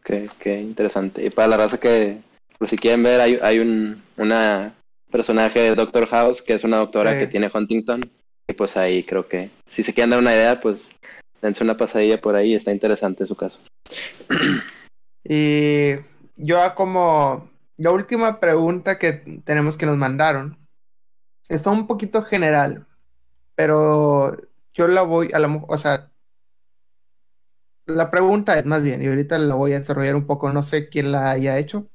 Qué, qué interesante. Y para la raza que, pues si quieren ver, hay, hay un una personaje de Doctor House que es una doctora que tiene Huntington. Y pues ahí creo que, si se quieren dar una idea, pues dense una pasadilla por ahí, está interesante su caso. Y yo como la última pregunta que tenemos que nos mandaron está un poquito general, pero yo la voy a la, o sea, la pregunta es más bien, y ahorita la voy a desarrollar un poco, no sé quién la haya hecho,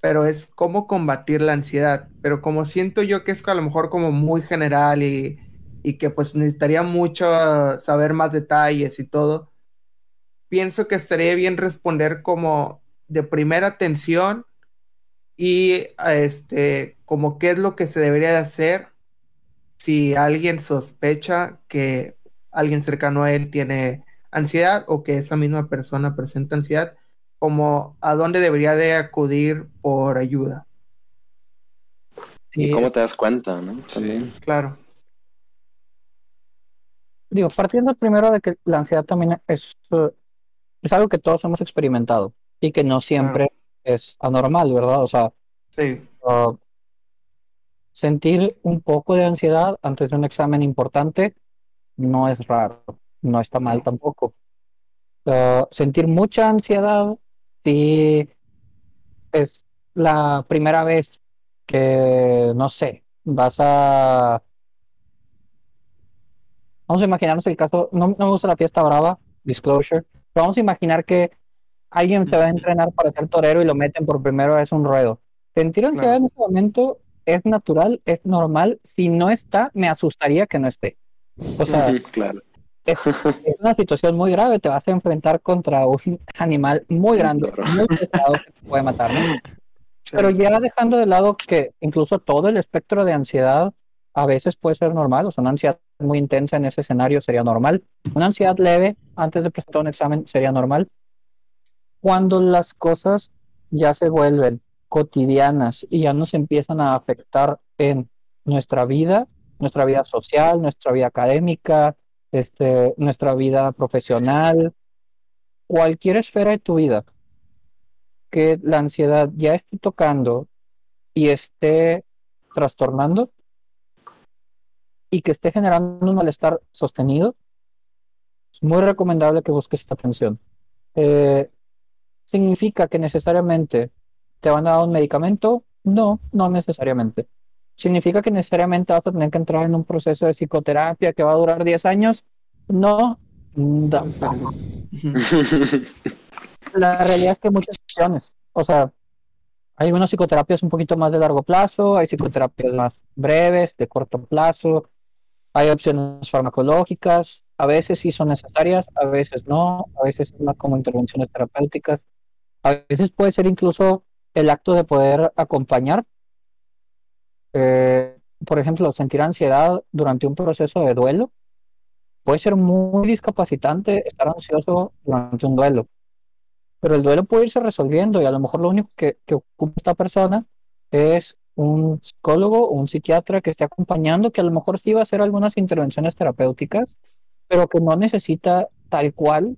pero es cómo combatir la ansiedad, pero como siento yo que es a lo mejor como muy general y, y que pues necesitaría mucho saber más detalles y todo, pienso que estaría bien responder como de primera atención y este, como qué es lo que se debería de hacer si alguien sospecha que alguien cercano a él tiene ansiedad o que esa misma persona presenta ansiedad, como a dónde debería de acudir por ayuda. ¿Y cómo te das cuenta, no? Sí. Claro. Digo, partiendo primero de que la ansiedad también es, es algo que todos hemos experimentado y que no siempre es anormal, ¿verdad? O sea, ah, sentir un poco de ansiedad antes de un examen importante no es raro, no está mal tampoco. Ah, sentir mucha ansiedad si es la primera vez que, no sé, vas a... Vamos a imaginarnos el caso, no, no me gusta la fiesta brava, disclosure, vamos a imaginar que alguien se va a entrenar para ser torero y lo meten por primera vez un ruedo. Sentir ansiedad en ese momento es natural, es normal. Si no está, me asustaría que no esté. O sea, es, una situación muy grave. Te vas a enfrentar contra un animal muy grande, muy pesado que te puede matar. Pero ya dejando de lado que incluso todo el espectro de ansiedad a veces puede ser normal, o sea, una ansiedad muy intensa en ese escenario sería normal. Una ansiedad leve antes de presentar un examen sería normal cuando las cosas ya se vuelven cotidianas y ya nos empiezan a afectar en nuestra vida, nuestra vida social, nuestra vida académica, este, nuestra vida profesional, cualquier esfera de tu vida, que la ansiedad ya esté tocando y esté trastornando y que esté generando un malestar sostenido, es muy recomendable que busques atención. Eh, ¿Significa que necesariamente te van a dar un medicamento? No, no necesariamente. ¿Significa que necesariamente vas a tener que entrar en un proceso de psicoterapia que va a durar 10 años? No, La realidad es que hay muchas opciones. O sea, hay unas psicoterapias un poquito más de largo plazo, hay psicoterapias más breves, de corto plazo, hay opciones farmacológicas, a veces sí son necesarias, a veces no, a veces son más como intervenciones terapéuticas. A veces puede ser incluso el acto de poder acompañar. Eh, por ejemplo, sentir ansiedad durante un proceso de duelo. Puede ser muy discapacitante estar ansioso durante un duelo. Pero el duelo puede irse resolviendo y a lo mejor lo único que, que ocupa esta persona es un psicólogo o un psiquiatra que esté acompañando, que a lo mejor sí va a hacer algunas intervenciones terapéuticas, pero que no necesita tal cual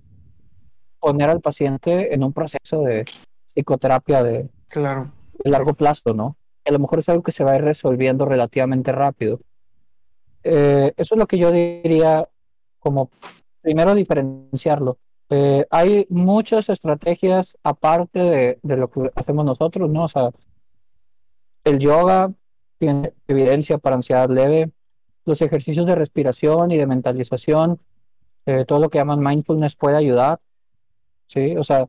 poner al paciente en un proceso de psicoterapia de, Claro. de largo plazo, ¿no? A lo mejor es algo que se va a ir resolviendo relativamente rápido. Eh, eso es lo que yo diría como primero diferenciarlo. Eh, hay muchas estrategias aparte de, de lo que hacemos nosotros, ¿no? O sea, el yoga tiene evidencia para ansiedad leve, los ejercicios de respiración y de mentalización, eh, todo lo que llaman mindfulness puede ayudar, ¿sí? O sea,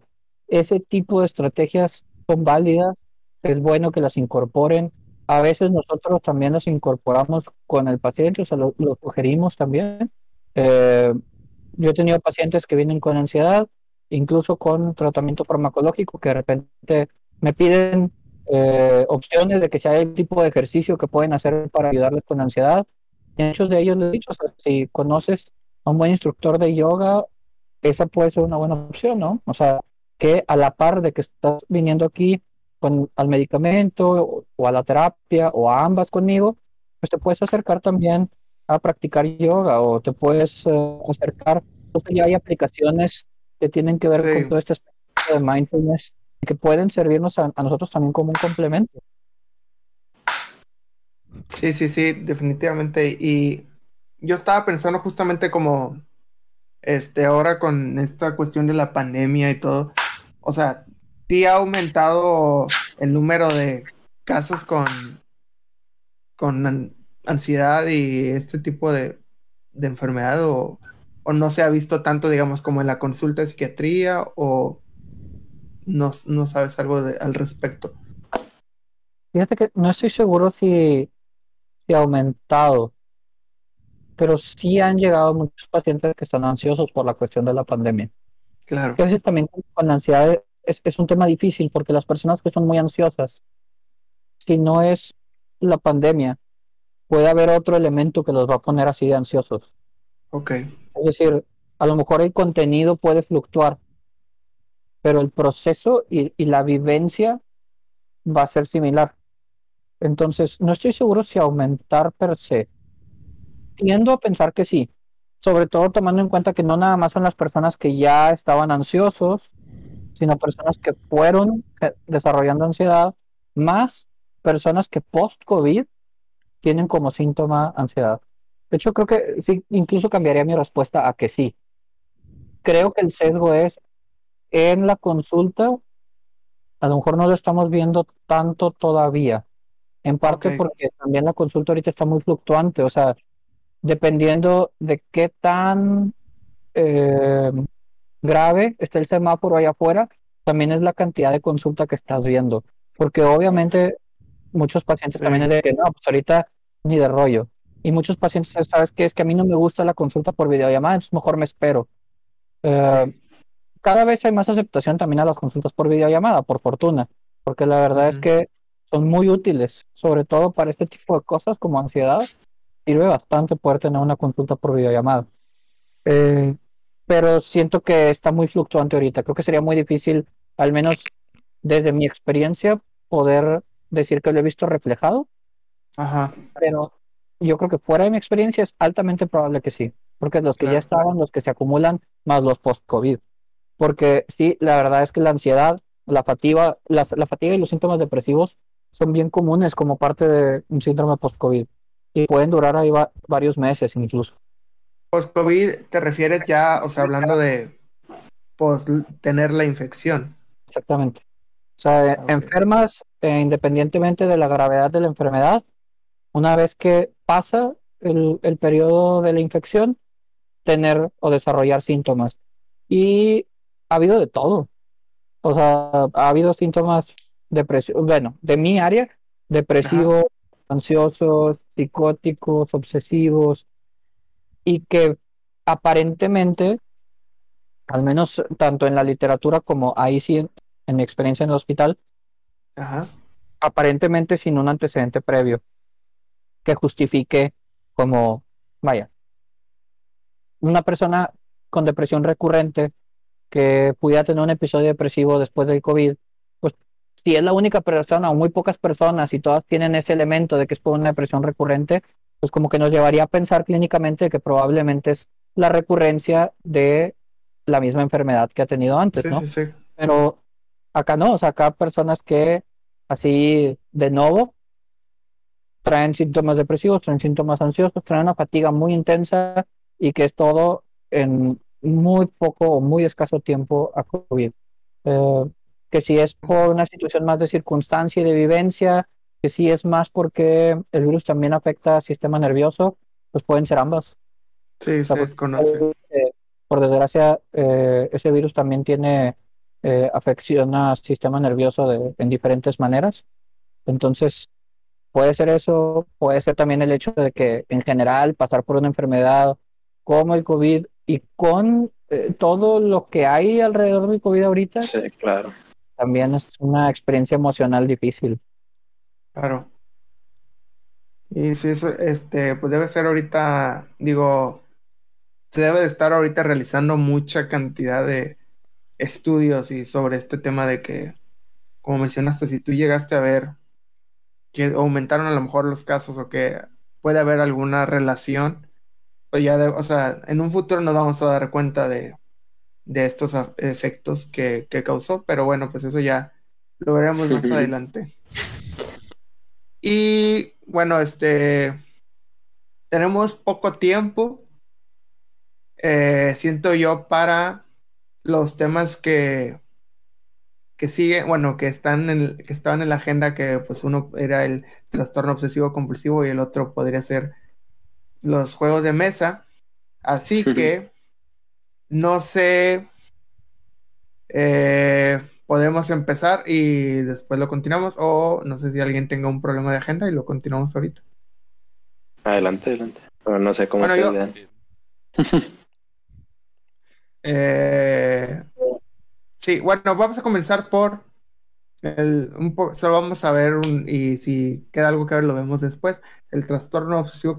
ese tipo de estrategias son válidas, es bueno que las incorporen. A veces nosotros también las incorporamos con el paciente, o sea, lo, lo sugerimos también. Eh, yo he tenido pacientes que vienen con ansiedad, incluso con tratamiento farmacológico, que de repente me piden eh, opciones de que hay el tipo de ejercicio que pueden hacer para ayudarles con ansiedad. Y muchos de ellos les he dicho, o sea, si conoces a un buen instructor de yoga, esa puede ser una buena opción, ¿no? O sea, que a la par de que estás viniendo aquí con, al medicamento o, o a la terapia o a ambas conmigo, pues te puedes acercar también a practicar yoga o te puedes eh, acercar, porque ya hay aplicaciones que tienen que ver Sí. con todo este aspecto de mindfulness que pueden servirnos a, a nosotros también como un complemento. Sí, sí, sí, definitivamente. Y yo estaba pensando justamente como, este, ahora con esta cuestión de la pandemia y todo, o sea, sí ha aumentado el número de casos con, con an- ansiedad y este tipo de, enfermedad o, o no se ha visto tanto, digamos, como en la consulta de psiquiatría o no, sabes algo al respecto. Fíjate que no estoy seguro si, si ha aumentado, pero sí han llegado muchos pacientes que están ansiosos por la cuestión de la pandemia. Claro, Que a veces también con la ansiedad es, es un tema difícil porque las personas que son muy ansiosas, si no es la pandemia, puede haber otro elemento que los va a poner así de ansiosos. ok, Es decir, a lo mejor el contenido puede fluctuar, pero el proceso y, y la vivencia va a ser similar. Entonces, no estoy seguro si aumentar per se. Tiendo a pensar que sí, sobre todo tomando en cuenta que no nada más son las personas que ya estaban ansiosos, sino personas que fueron eh, desarrollando ansiedad, más personas que post-COVID tienen como síntoma ansiedad. De hecho, creo que sí, incluso cambiaría mi respuesta a que sí. Creo que el sesgo es en la consulta, a lo mejor no lo estamos viendo tanto todavía. En parte porque también la consulta ahorita está muy fluctuante, o sea, dependiendo de qué tan eh, grave está el semáforo allá afuera, también es la cantidad de consulta que estás viendo. Porque obviamente muchos pacientes Sí. también es de que no, pues ahorita ni de rollo. Y muchos pacientes, ¿sabes qué? Es que a mí no me gusta la consulta por videollamada, entonces mejor me espero. Eh, cada vez hay más aceptación también a las consultas por videollamada, por fortuna, porque la verdad es que son muy útiles, sobre todo para este tipo de cosas como ansiedad. Sirve bastante poder tener una consulta por videollamada. Eh, pero siento que está muy fluctuante ahorita. Creo que sería muy difícil, al menos desde mi experiencia, poder decir que lo he visto reflejado, ajá, pero yo creo que fuera de mi experiencia es altamente probable que sí, porque los que ya Claro. estaban, los que se acumulan, más los post-COVID. Porque sí, la verdad es que la ansiedad, la fatiga, la, la fatiga y los síntomas depresivos son bien comunes como parte de un síndrome post-COVID y pueden durar ahí va- varios meses incluso. Post-COVID te refieres ya, o sea, hablando de post tener la infección. Exactamente. O sea, eh, enfermas, eh, independientemente de la gravedad de la enfermedad, una vez que pasa el, el periodo de la infección, tener o desarrollar síntomas. Y ha habido de todo. O sea, ha habido síntomas depresivos, bueno, de mi área, depresivos, ansiosos, psicóticos, obsesivos, y que aparentemente, al menos tanto en la literatura como ahí sí en, en mi experiencia en el hospital, Ajá, aparentemente sin un antecedente previo que justifique como, vaya, una persona con depresión recurrente que pudiera tener un episodio depresivo después del COVID, si es la única persona o muy pocas personas y todas tienen ese elemento de que es por una depresión recurrente, pues como que nos llevaría a pensar clínicamente que probablemente es la recurrencia de la misma enfermedad que ha tenido antes, ¿no? Sí, sí, sí. Pero acá no, o sea, acá personas que así de nuevo traen síntomas depresivos, traen síntomas ansiosos, traen una fatiga muy intensa y que es todo en muy poco o muy escaso tiempo a COVID. Eh, que si es por una situación más de circunstancia y de vivencia, que si es más porque el virus también afecta al sistema nervioso, pues pueden ser ambas. Sí, O sea, se desconoce. eh, por desgracia, eh, ese virus también tiene eh, afección al sistema nervioso de, en diferentes maneras. Entonces, puede ser eso, puede ser también el hecho de que en general pasar por una enfermedad como el COVID y con eh, todo lo que hay alrededor del COVID ahorita, Sí, claro. También es una experiencia emocional difícil. Claro. Y sí, eso, este, pues debe ser ahorita, digo, se debe de estar ahorita realizando mucha cantidad de estudios y sobre este tema de que, como mencionaste, si tú llegaste a ver que aumentaron a lo mejor los casos o que puede haber alguna relación, pues ya, de- o sea, en un futuro nos vamos a dar cuenta de, de estos efectos que, que causó, pero bueno, pues eso ya lo veremos más adelante. Y bueno, este, tenemos poco tiempo, eh, siento yo, para los temas que, que siguen, bueno, que están en, que estaban en la agenda, que pues uno era el trastorno obsesivo compulsivo y el otro podría ser los juegos de mesa. Así que no sé, eh, podemos empezar y después lo continuamos o no sé si alguien tenga un problema de agenda y lo continuamos ahorita. Adelante, adelante. Pero no sé cómo Bueno, se yo-. Eh, sí, bueno, vamos a comenzar por el, un po- solo vamos a ver un, y si queda algo que ver lo vemos después. El trastorno obsesivo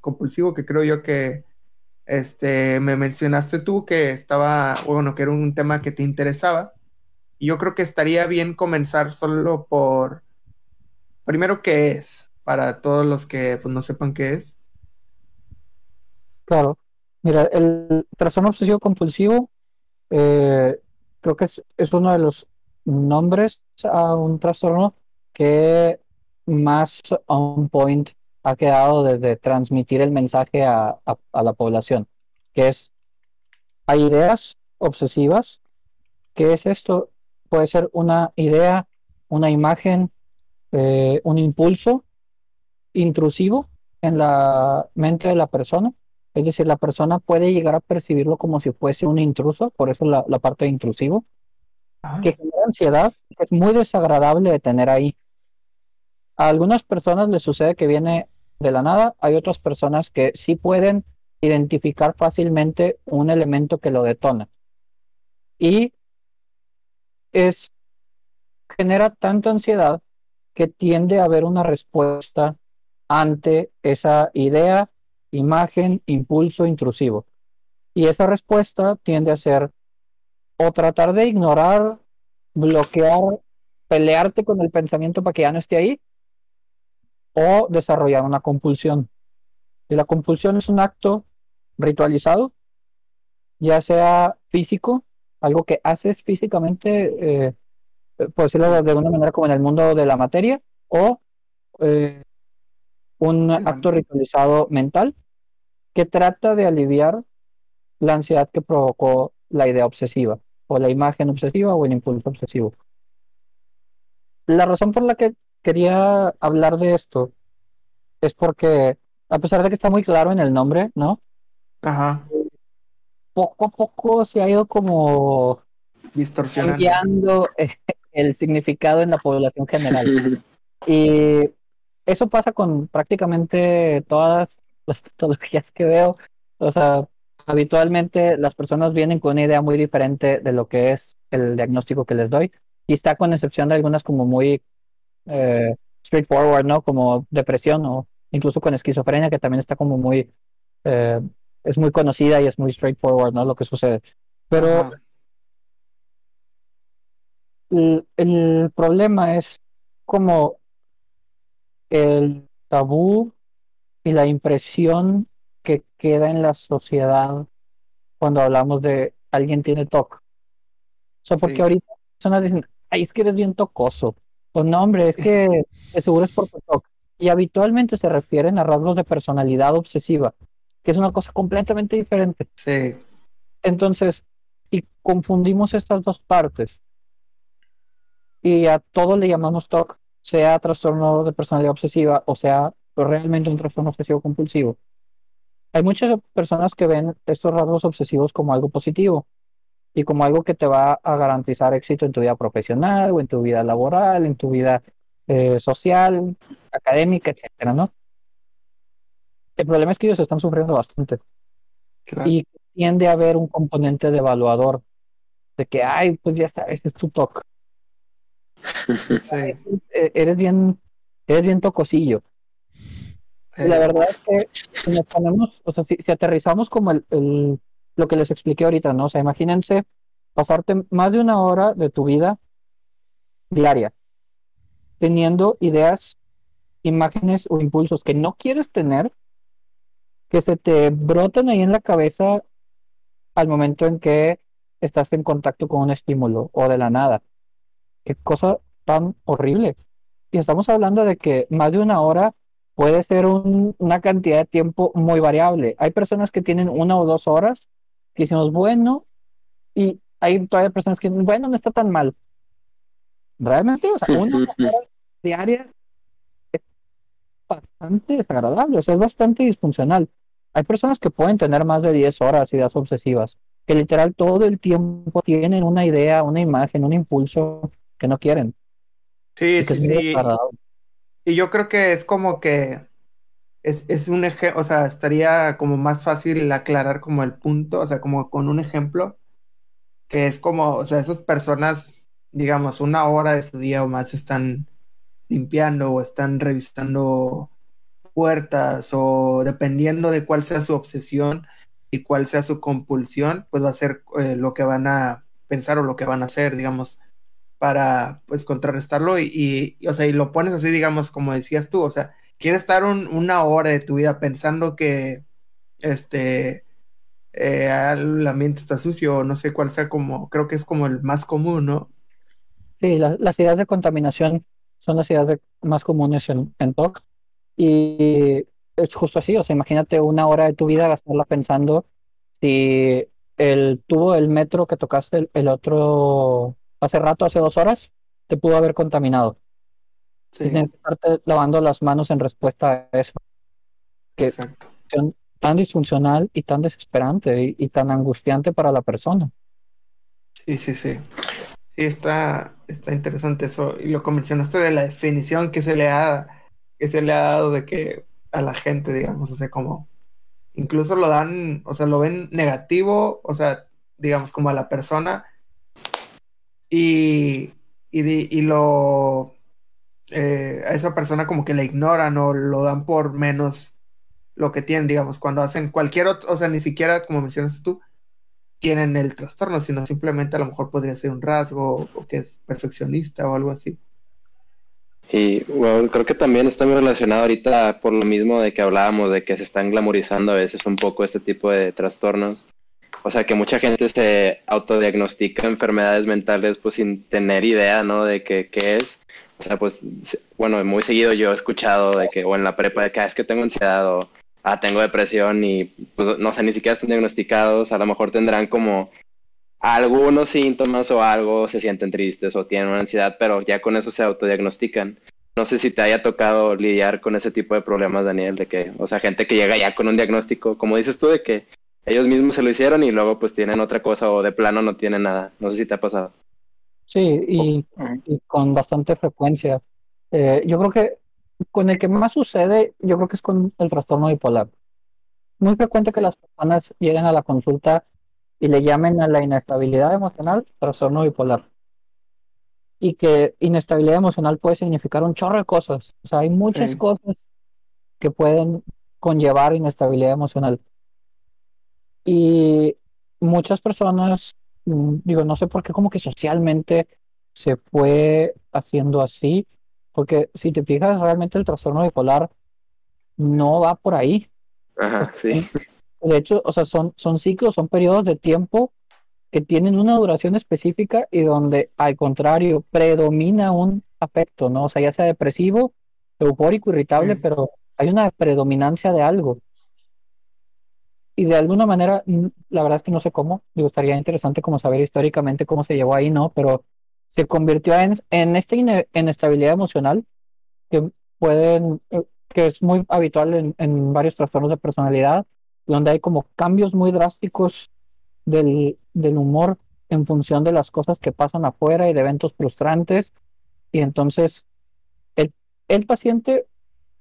compulsivo que creo yo que este me mencionaste tú que estaba, bueno, que era un tema que te interesaba. Yo creo que estaría bien comenzar solo por primero qué es, para todos los que pues, no sepan qué es. Claro. Mira, el trastorno obsesivo compulsivo eh, creo que es, es uno de los nombres a un trastorno que más on point ha quedado desde transmitir el mensaje a, a- a la población, que es, hay ideas obsesivas. ¿Qué es esto? Puede ser una idea, una imagen, eh, un impulso intrusivo en la mente de la persona. Es decir, la persona puede llegar a percibirlo como si fuese un intruso, por eso la, la parte de intrusivo, Ah, que genera ansiedad, que es muy desagradable de tener ahí. A algunas personas les sucede que viene de la nada, hay otras personas que sí pueden identificar fácilmente un elemento que lo detona. Y es genera tanta ansiedad que tiende a haber una respuesta ante esa idea, imagen, impulso intrusivo. Y esa respuesta tiende a ser o tratar de ignorar, bloquear, pelearte con el pensamiento para que ya no esté ahí, o desarrollar una compulsión. Y la compulsión es un acto ritualizado, ya sea físico, algo que haces físicamente, eh, por decirlo de alguna manera como en el mundo de la materia, o eh, un acto ritualizado mental que trata de aliviar la ansiedad que provocó la idea obsesiva, o la imagen obsesiva, o el impulso obsesivo. La razón por la que quería hablar de esto es porque, a pesar de que está muy claro en el nombre, ¿no? Ajá, Poco a poco se ha ido como distorsionando. cambiando el significado en la población general. Y eso pasa con prácticamente todas las patologías que veo. O sea, habitualmente las personas vienen con una idea muy diferente de lo que es el diagnóstico que les doy. Y está con excepción de algunas como muy eh, straightforward, ¿no? Como depresión o incluso con esquizofrenia, que también está como muy, eh, es muy conocida y es muy straightforward, ¿no? Lo que sucede. Pero el problema es como el tabú y la impresión que queda en la sociedad cuando hablamos de alguien tiene TOC. O sea, porque Sí. ahorita personas dicen, ay, es que eres bien tocoso. O no, hombre, es que de seguro es por TOC. Y habitualmente se refieren a rasgos de personalidad obsesiva, que es una cosa completamente diferente. Sí, Entonces, y confundimos estas dos partes. Y a todo le llamamos TOC, sea trastorno de personalidad obsesiva o sea realmente un trastorno obsesivo compulsivo. Hay muchas personas que ven estos rasgos obsesivos como algo positivo y como algo que te va a garantizar éxito en tu vida profesional o en tu vida laboral, en tu vida eh, social, académica, etcétera, ¿no? El problema es que ellos están sufriendo bastante claro. y tiende a haber un componente devaluador de que, ay, pues ya sabes, es tu TOC. Sí. Eh, Eres bien, eres bien tocosillo. Y la Eh, verdad es que si nos ponemos, o sea, si, si aterrizamos como el, el- lo que les expliqué ahorita, ¿no? O sea, imagínense pasarte más de una hora de tu vida diaria teniendo ideas, imágenes o impulsos que no quieres tener, que se te brotan ahí en la cabeza al momento en que estás en contacto con un estímulo o de la nada. Qué cosa tan horrible. Y estamos hablando de que más de una hora puede ser un- una cantidad de tiempo muy variable. Hay personas que tienen una o dos horas que decimos, bueno, y hay todavía personas que dicen, bueno, no está tan mal. Realmente, o sea, una diaria es bastante desagradable, o sea, es bastante disfuncional. Hay personas que pueden tener más de 10 horas ideas obsesivas, que literal todo el tiempo tienen una idea, una imagen, un impulso que no quieren. sí, y que sí, sí. Y yo creo que es como que es, es un ejemplo, o sea, estaría como más fácil aclarar como el punto, o sea, como con un ejemplo, que es como, o sea, esas personas, digamos, una hora de su día o más están limpiando o están revisando puertas o dependiendo de cuál sea su obsesión y cuál sea su compulsión, pues va a ser eh, lo que van a pensar o lo que van a hacer, digamos, para pues contrarrestarlo y, y, y, o sea, y lo pones así, digamos, como decías tú, o sea, quieres estar un, una hora de tu vida pensando que este eh, el ambiente está sucio o no sé cuál sea como, creo que es como el más común, ¿no? Sí, la- las ideas de contaminación son las ideas de- más comunes en, en TOC. Y es justo así, o sea, imagínate una hora de tu vida gastarla pensando si el tubo del metro que tocaste el otro hace rato, hace dos horas, te pudo haber contaminado. Sí, Y tienes que estarte lavando las manos en respuesta a eso. que- exacto. Tan disfuncional y tan desesperante y, y tan angustiante para la persona. Sí, sí, sí. Sí, está, está interesante eso. Y lo que mencionaste de la definición que se le ha, que se le ha dado de que a la gente, digamos, o sea, como incluso lo dan, o sea, lo ven negativo, o sea, digamos, como a la persona y, y, y lo eh, a esa persona como que la ignoran o lo dan por menos lo que tienen, digamos, cuando hacen cualquier otro, o sea, ni siquiera, como mencionaste tú, tienen el trastorno, sino simplemente a lo mejor podría ser un rasgo o que es perfeccionista o algo así. Y bueno, creo que también está muy relacionado ahorita por lo mismo de que hablábamos, de que se están glamorizando a veces un poco este tipo de trastornos. O sea, que mucha gente se autodiagnostica enfermedades mentales pues sin tener idea, ¿no? De qué qué es. O sea, pues, bueno, muy seguido yo he escuchado de que, o en la prepa, de que "Ah, es que tengo ansiedad o ah, tengo depresión y pues no sé, ni siquiera están diagnosticados. A lo mejor tendrán como algunos síntomas o algo, se sienten tristes o tienen una ansiedad, pero ya con eso se autodiagnostican. No sé si te haya tocado lidiar con ese tipo de problemas, Daniel, de que, o sea, gente que llega ya con un diagnóstico, como dices tú, de que ellos mismos se lo hicieron y luego pues tienen otra cosa o de plano no tienen nada. No sé si te ha pasado. Sí, y, y con bastante frecuencia. Eh, yo creo que con el que más sucede, yo creo que es con el trastorno bipolar. Muy frecuente que las personas lleguen a la consulta y le llamen a la inestabilidad emocional trastorno bipolar. Y que inestabilidad emocional puede significar un chorro de cosas. O sea, hay muchas Sí. cosas que pueden conllevar inestabilidad emocional. Y muchas personas, digo, no sé por qué como que socialmente se fue haciendo así, porque si te fijas, realmente el trastorno bipolar no va por ahí. Ajá, sí. De hecho, o sea, son, son ciclos, son periodos de tiempo que tienen una duración específica y donde, al contrario, predomina un afecto, ¿no? O sea, ya sea depresivo, eufórico, irritable, Sí. pero hay una predominancia de algo. Y de alguna manera, la verdad es que no sé cómo, me gustaría interesante como saber históricamente cómo se llevó ahí, ¿no? Pero se convirtió en, en esta ine- inestabilidad emocional que pueden, eh, que es muy habitual en, en varios trastornos de personalidad, donde hay como cambios muy drásticos del, del humor en función de las cosas que pasan afuera y de eventos frustrantes. Y entonces el, el paciente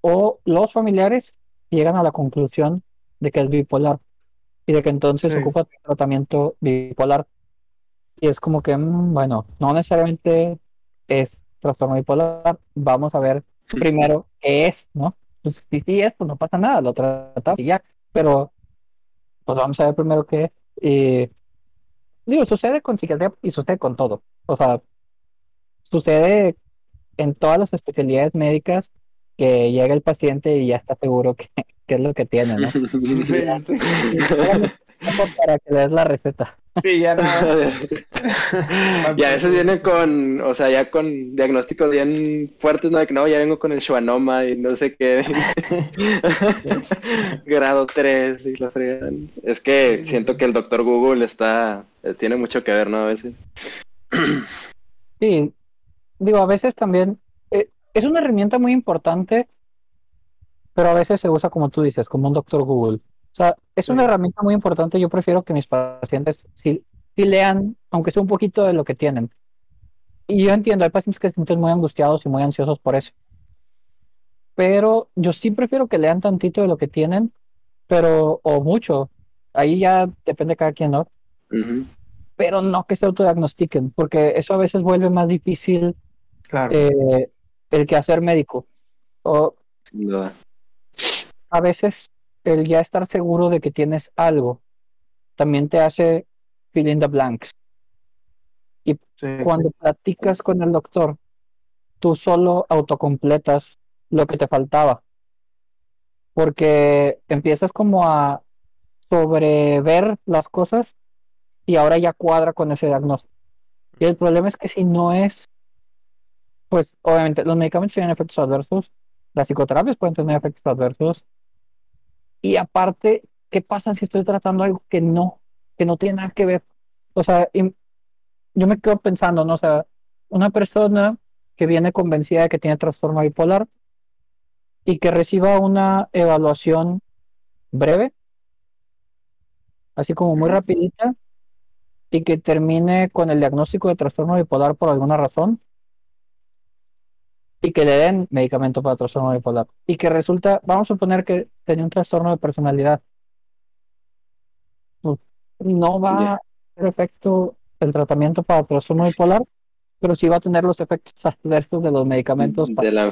o los familiares llegan a la conclusión de que es bipolar y de que entonces Sí. ocupa tratamiento bipolar. Y es como que, mm, bueno, no necesariamente es trastorno bipolar. Vamos a ver primero qué es, ¿no? Pues si sí es, pues no pasa nada, lo tratamos y ya. Pero, pues vamos a ver primero qué es. Y digo, sucede con psiquiatría y sucede con todo. O sea, sucede en todas las especialidades médicas que llega el paciente y ya está seguro que, que es lo que tiene, ¿no? Sí, sí. Para que le des la receta. Sí, ya nada. y a veces viene con, o sea, ya con diagnósticos bien fuertes, ¿no? De que no, ya vengo con el schwannoma y no sé qué. Grado 3 y la fregan. Es que siento que el doctor Google está, eh, tiene mucho que ver, ¿no? A veces. Sí, digo, a veces también eh, es una herramienta muy importante, pero a veces se usa como tú dices, como un doctor Google. O sea, es una Sí. herramienta muy importante. Yo prefiero que mis pacientes sí, sí lean, aunque sea un poquito de lo que tienen. Y yo entiendo, hay pacientes que se sienten muy angustiados y muy ansiosos por eso. Pero yo sí prefiero que lean tantito de lo que tienen, pero, o mucho. Ahí ya depende de cada quien, ¿no? Pero no que se autodiagnostiquen, porque eso a veces vuelve más difícil Claro. eh, el quehacer médico. O. a veces el ya estar seguro de que tienes algo también te hace fill in the blanks. Sí. Cuando platicas con el doctor, tú solo autocompletas lo que te faltaba. Porque empiezas como a sobrever las cosas y ahora ya cuadra con ese diagnóstico. Y el problema es que si no es, pues obviamente los medicamentos tienen efectos adversos, las psicoterapias pueden tener efectos adversos. Y aparte, ¿qué pasa si estoy tratando algo que no, que no tiene nada que ver? O sea, im- yo me quedo pensando, ¿no? O sea, una persona que viene convencida de que tiene trastorno bipolar y que reciba una evaluación breve, así como muy rapidita, y que termine con el diagnóstico de trastorno bipolar por alguna razón, y que le den medicamento para trastorno bipolar, y que resulta, vamos a suponer que tenía un trastorno de personalidad, pues, no va a hacer efecto el tratamiento para trastorno bipolar, pero sí va a tener los efectos adversos de los medicamentos para De la,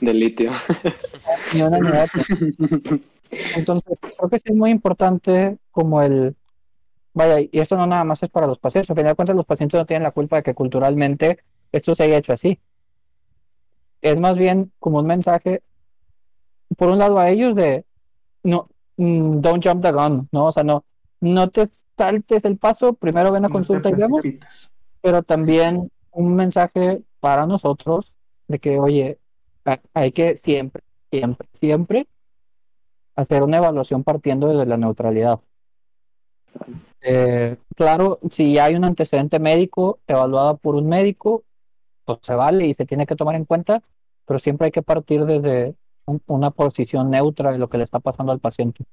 del litio. Entonces, creo que sí es muy importante como el, vaya, y esto no nada más es para los pacientes, al final de cuentas los pacientes no tienen la culpa de que culturalmente esto se haya hecho así. Es más bien como un mensaje, por un lado a ellos de, no, mm, don't jump the gun, ¿no? O sea, no, no te saltes el paso, primero ven a No consulta y vemos, pero también un mensaje para nosotros de que, oye, ha- hay que siempre, siempre, siempre hacer una evaluación partiendo desde la neutralidad. Eh, claro, si hay un antecedente médico evaluado por un médico, pues se vale y se tiene que tomar en cuenta, pero siempre hay que partir desde un- una posición neutra de lo que le está pasando al paciente.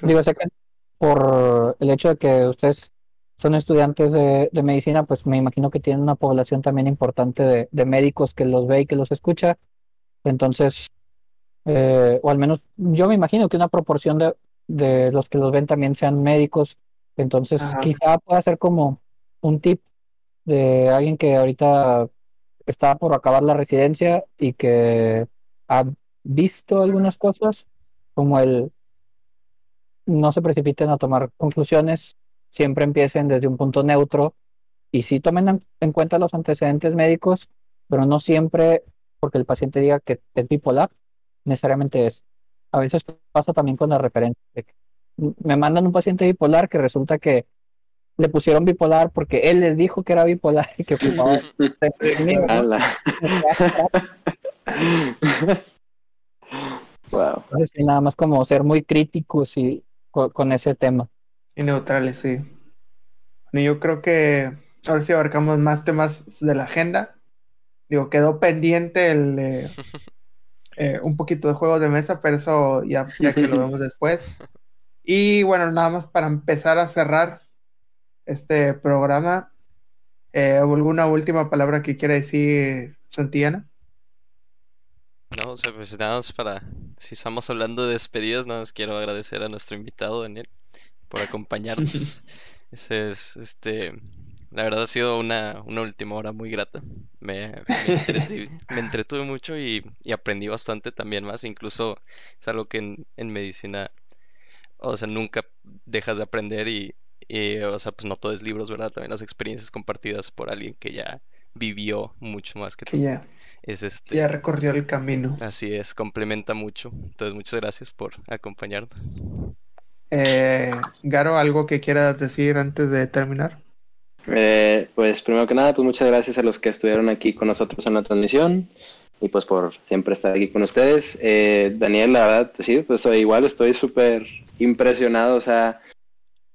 Digo, sé que por el hecho de que ustedes son estudiantes de, de medicina, pues me imagino que tienen una población también importante de, de médicos que los ve y que los escucha. Entonces, eh, o al menos yo me imagino que una proporción de, de los que los ven también sean médicos. Entonces, Ajá. quizá pueda ser como un tip de alguien que ahorita está por acabar la residencia y que ha visto algunas cosas, como el no se precipiten a tomar conclusiones, siempre empiecen desde un punto neutro y sí tomen en, en cuenta los antecedentes médicos, pero no siempre porque el paciente diga que es bipolar, necesariamente es. A veces pasa también con la referencia. Me mandan un paciente bipolar que resulta que le pusieron bipolar porque él les dijo que era bipolar y que fumaba. Ala. wow. Entonces, sí, nada más como ser muy críticos y con, con ese tema. Y neutrales, sí. Bueno, yo creo que ahora sí abarcamos más temas de la agenda. Digo, quedó pendiente el de, eh, un poquito de juegos de mesa, pero eso ya, ya que lo vemos después. Y bueno, nada más para empezar a cerrar este programa, eh, ¿alguna última palabra que quiera decir Santillana? No, o sea, pues nada más para, si estamos hablando de despedidas, nada más quiero agradecer a nuestro invitado, Daniel, por acompañarnos. Ese es, este, la verdad ha sido una, una última hora muy grata. Me, me, entretuve, me entretuve mucho y, y aprendí bastante también más. Incluso es algo que en, en medicina, o sea, nunca dejas de aprender y, y, o sea, pues no todo es libros, ¿verdad? También las experiencias compartidas por alguien que ya vivió mucho más que tú. Que ya, Es este, ya recorrió el camino. así es, complementa mucho. Entonces, muchas gracias por acompañarnos. Eh, Garo, ¿algo que quieras decir antes de terminar? Eh, pues primero que nada, pues muchas gracias a los que estuvieron aquí con nosotros en la transmisión y pues por siempre estar aquí con ustedes. Eh, Daniel, la verdad, sí, pues igual estoy súper impresionado, o sea,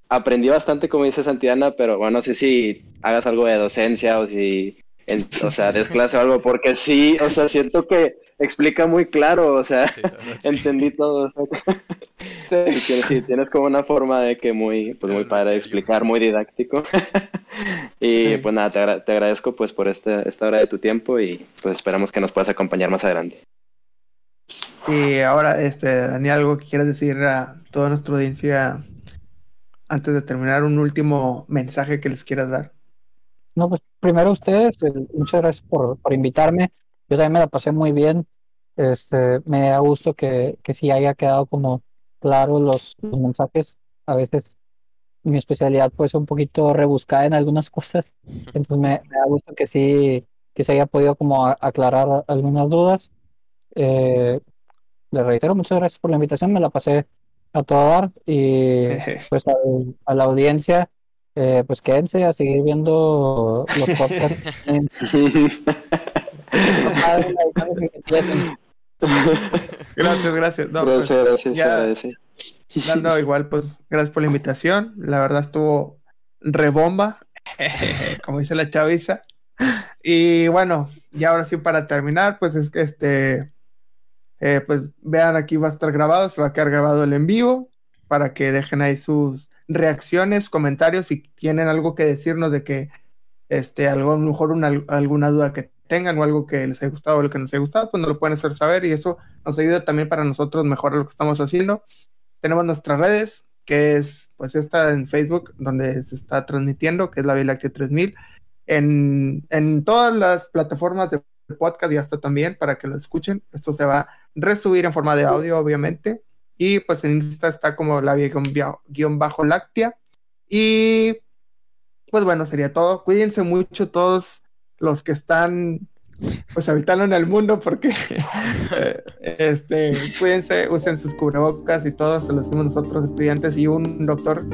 aprendí bastante como dice Santiana, pero bueno, no sé si hagas algo de docencia o si, en- o sea, des clase o algo, porque sí, o sea, siento que explica muy claro, o sea, Sí, la verdad, sí. entendí todo. Sí. Sí, tienes, sí, tienes como una forma de que muy, pues muy padre de explicar, muy didáctico. y pues nada, te, agra- te agradezco pues por esta, esta hora de tu tiempo y pues esperamos que nos puedas acompañar más adelante. Y ahora, este, Daniel, algo que quieras decir a toda nuestra audiencia antes de terminar, un último mensaje que les quieras dar. No, pues primero ustedes, eh, muchas gracias por, por invitarme. Yo también me la pasé muy bien. Este, me da gusto que, que sí haya quedado como claro los, los mensajes. A veces mi especialidad puede ser un poquito rebuscada en algunas cosas. Entonces me, me da gusto que sí, que se haya podido como a- aclarar algunas dudas. Eh, les reitero, muchas gracias por la invitación. Me la pasé a todo dar y pues a la audiencia, eh, pues quédense a seguir viendo los podcasts. Gracias, gracias. No, pues, gracias, gracias, ya- agradece. no, no, igual, pues, gracias por la invitación. La verdad estuvo rebomba, como dice la chaviza. Y bueno, y ahora sí para terminar, pues es que este, eh, pues vean aquí va a estar grabado, se va a quedar grabado el en vivo para que dejen ahí sus reacciones, comentarios, si tienen algo que decirnos de que, este, algo, a lo mejor una, alguna duda que tengan o algo que les haya gustado o lo que no les haya gustado, pues nos lo pueden hacer saber y eso nos ayuda también para nosotros mejorar lo que estamos haciendo. Tenemos nuestras redes, que es pues esta en Facebook, donde se está transmitiendo, que es la Vía Láctea 3000, en, en todas las plataformas de podcast y hasta también para que lo escuchen. Esto se va a resubir en forma de audio, obviamente. Y pues en Insta está como la guion bajo láctea. Y pues bueno, sería todo. Cuídense mucho todos los que están pues habitando en el mundo porque eh, este, cuídense, usen sus cubrebocas y todo, se lo decimos nosotros estudiantes y un doctor,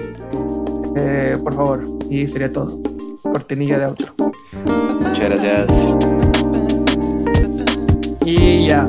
eh, por favor, y sería todo. Cortinilla de otro. Muchas gracias. и я.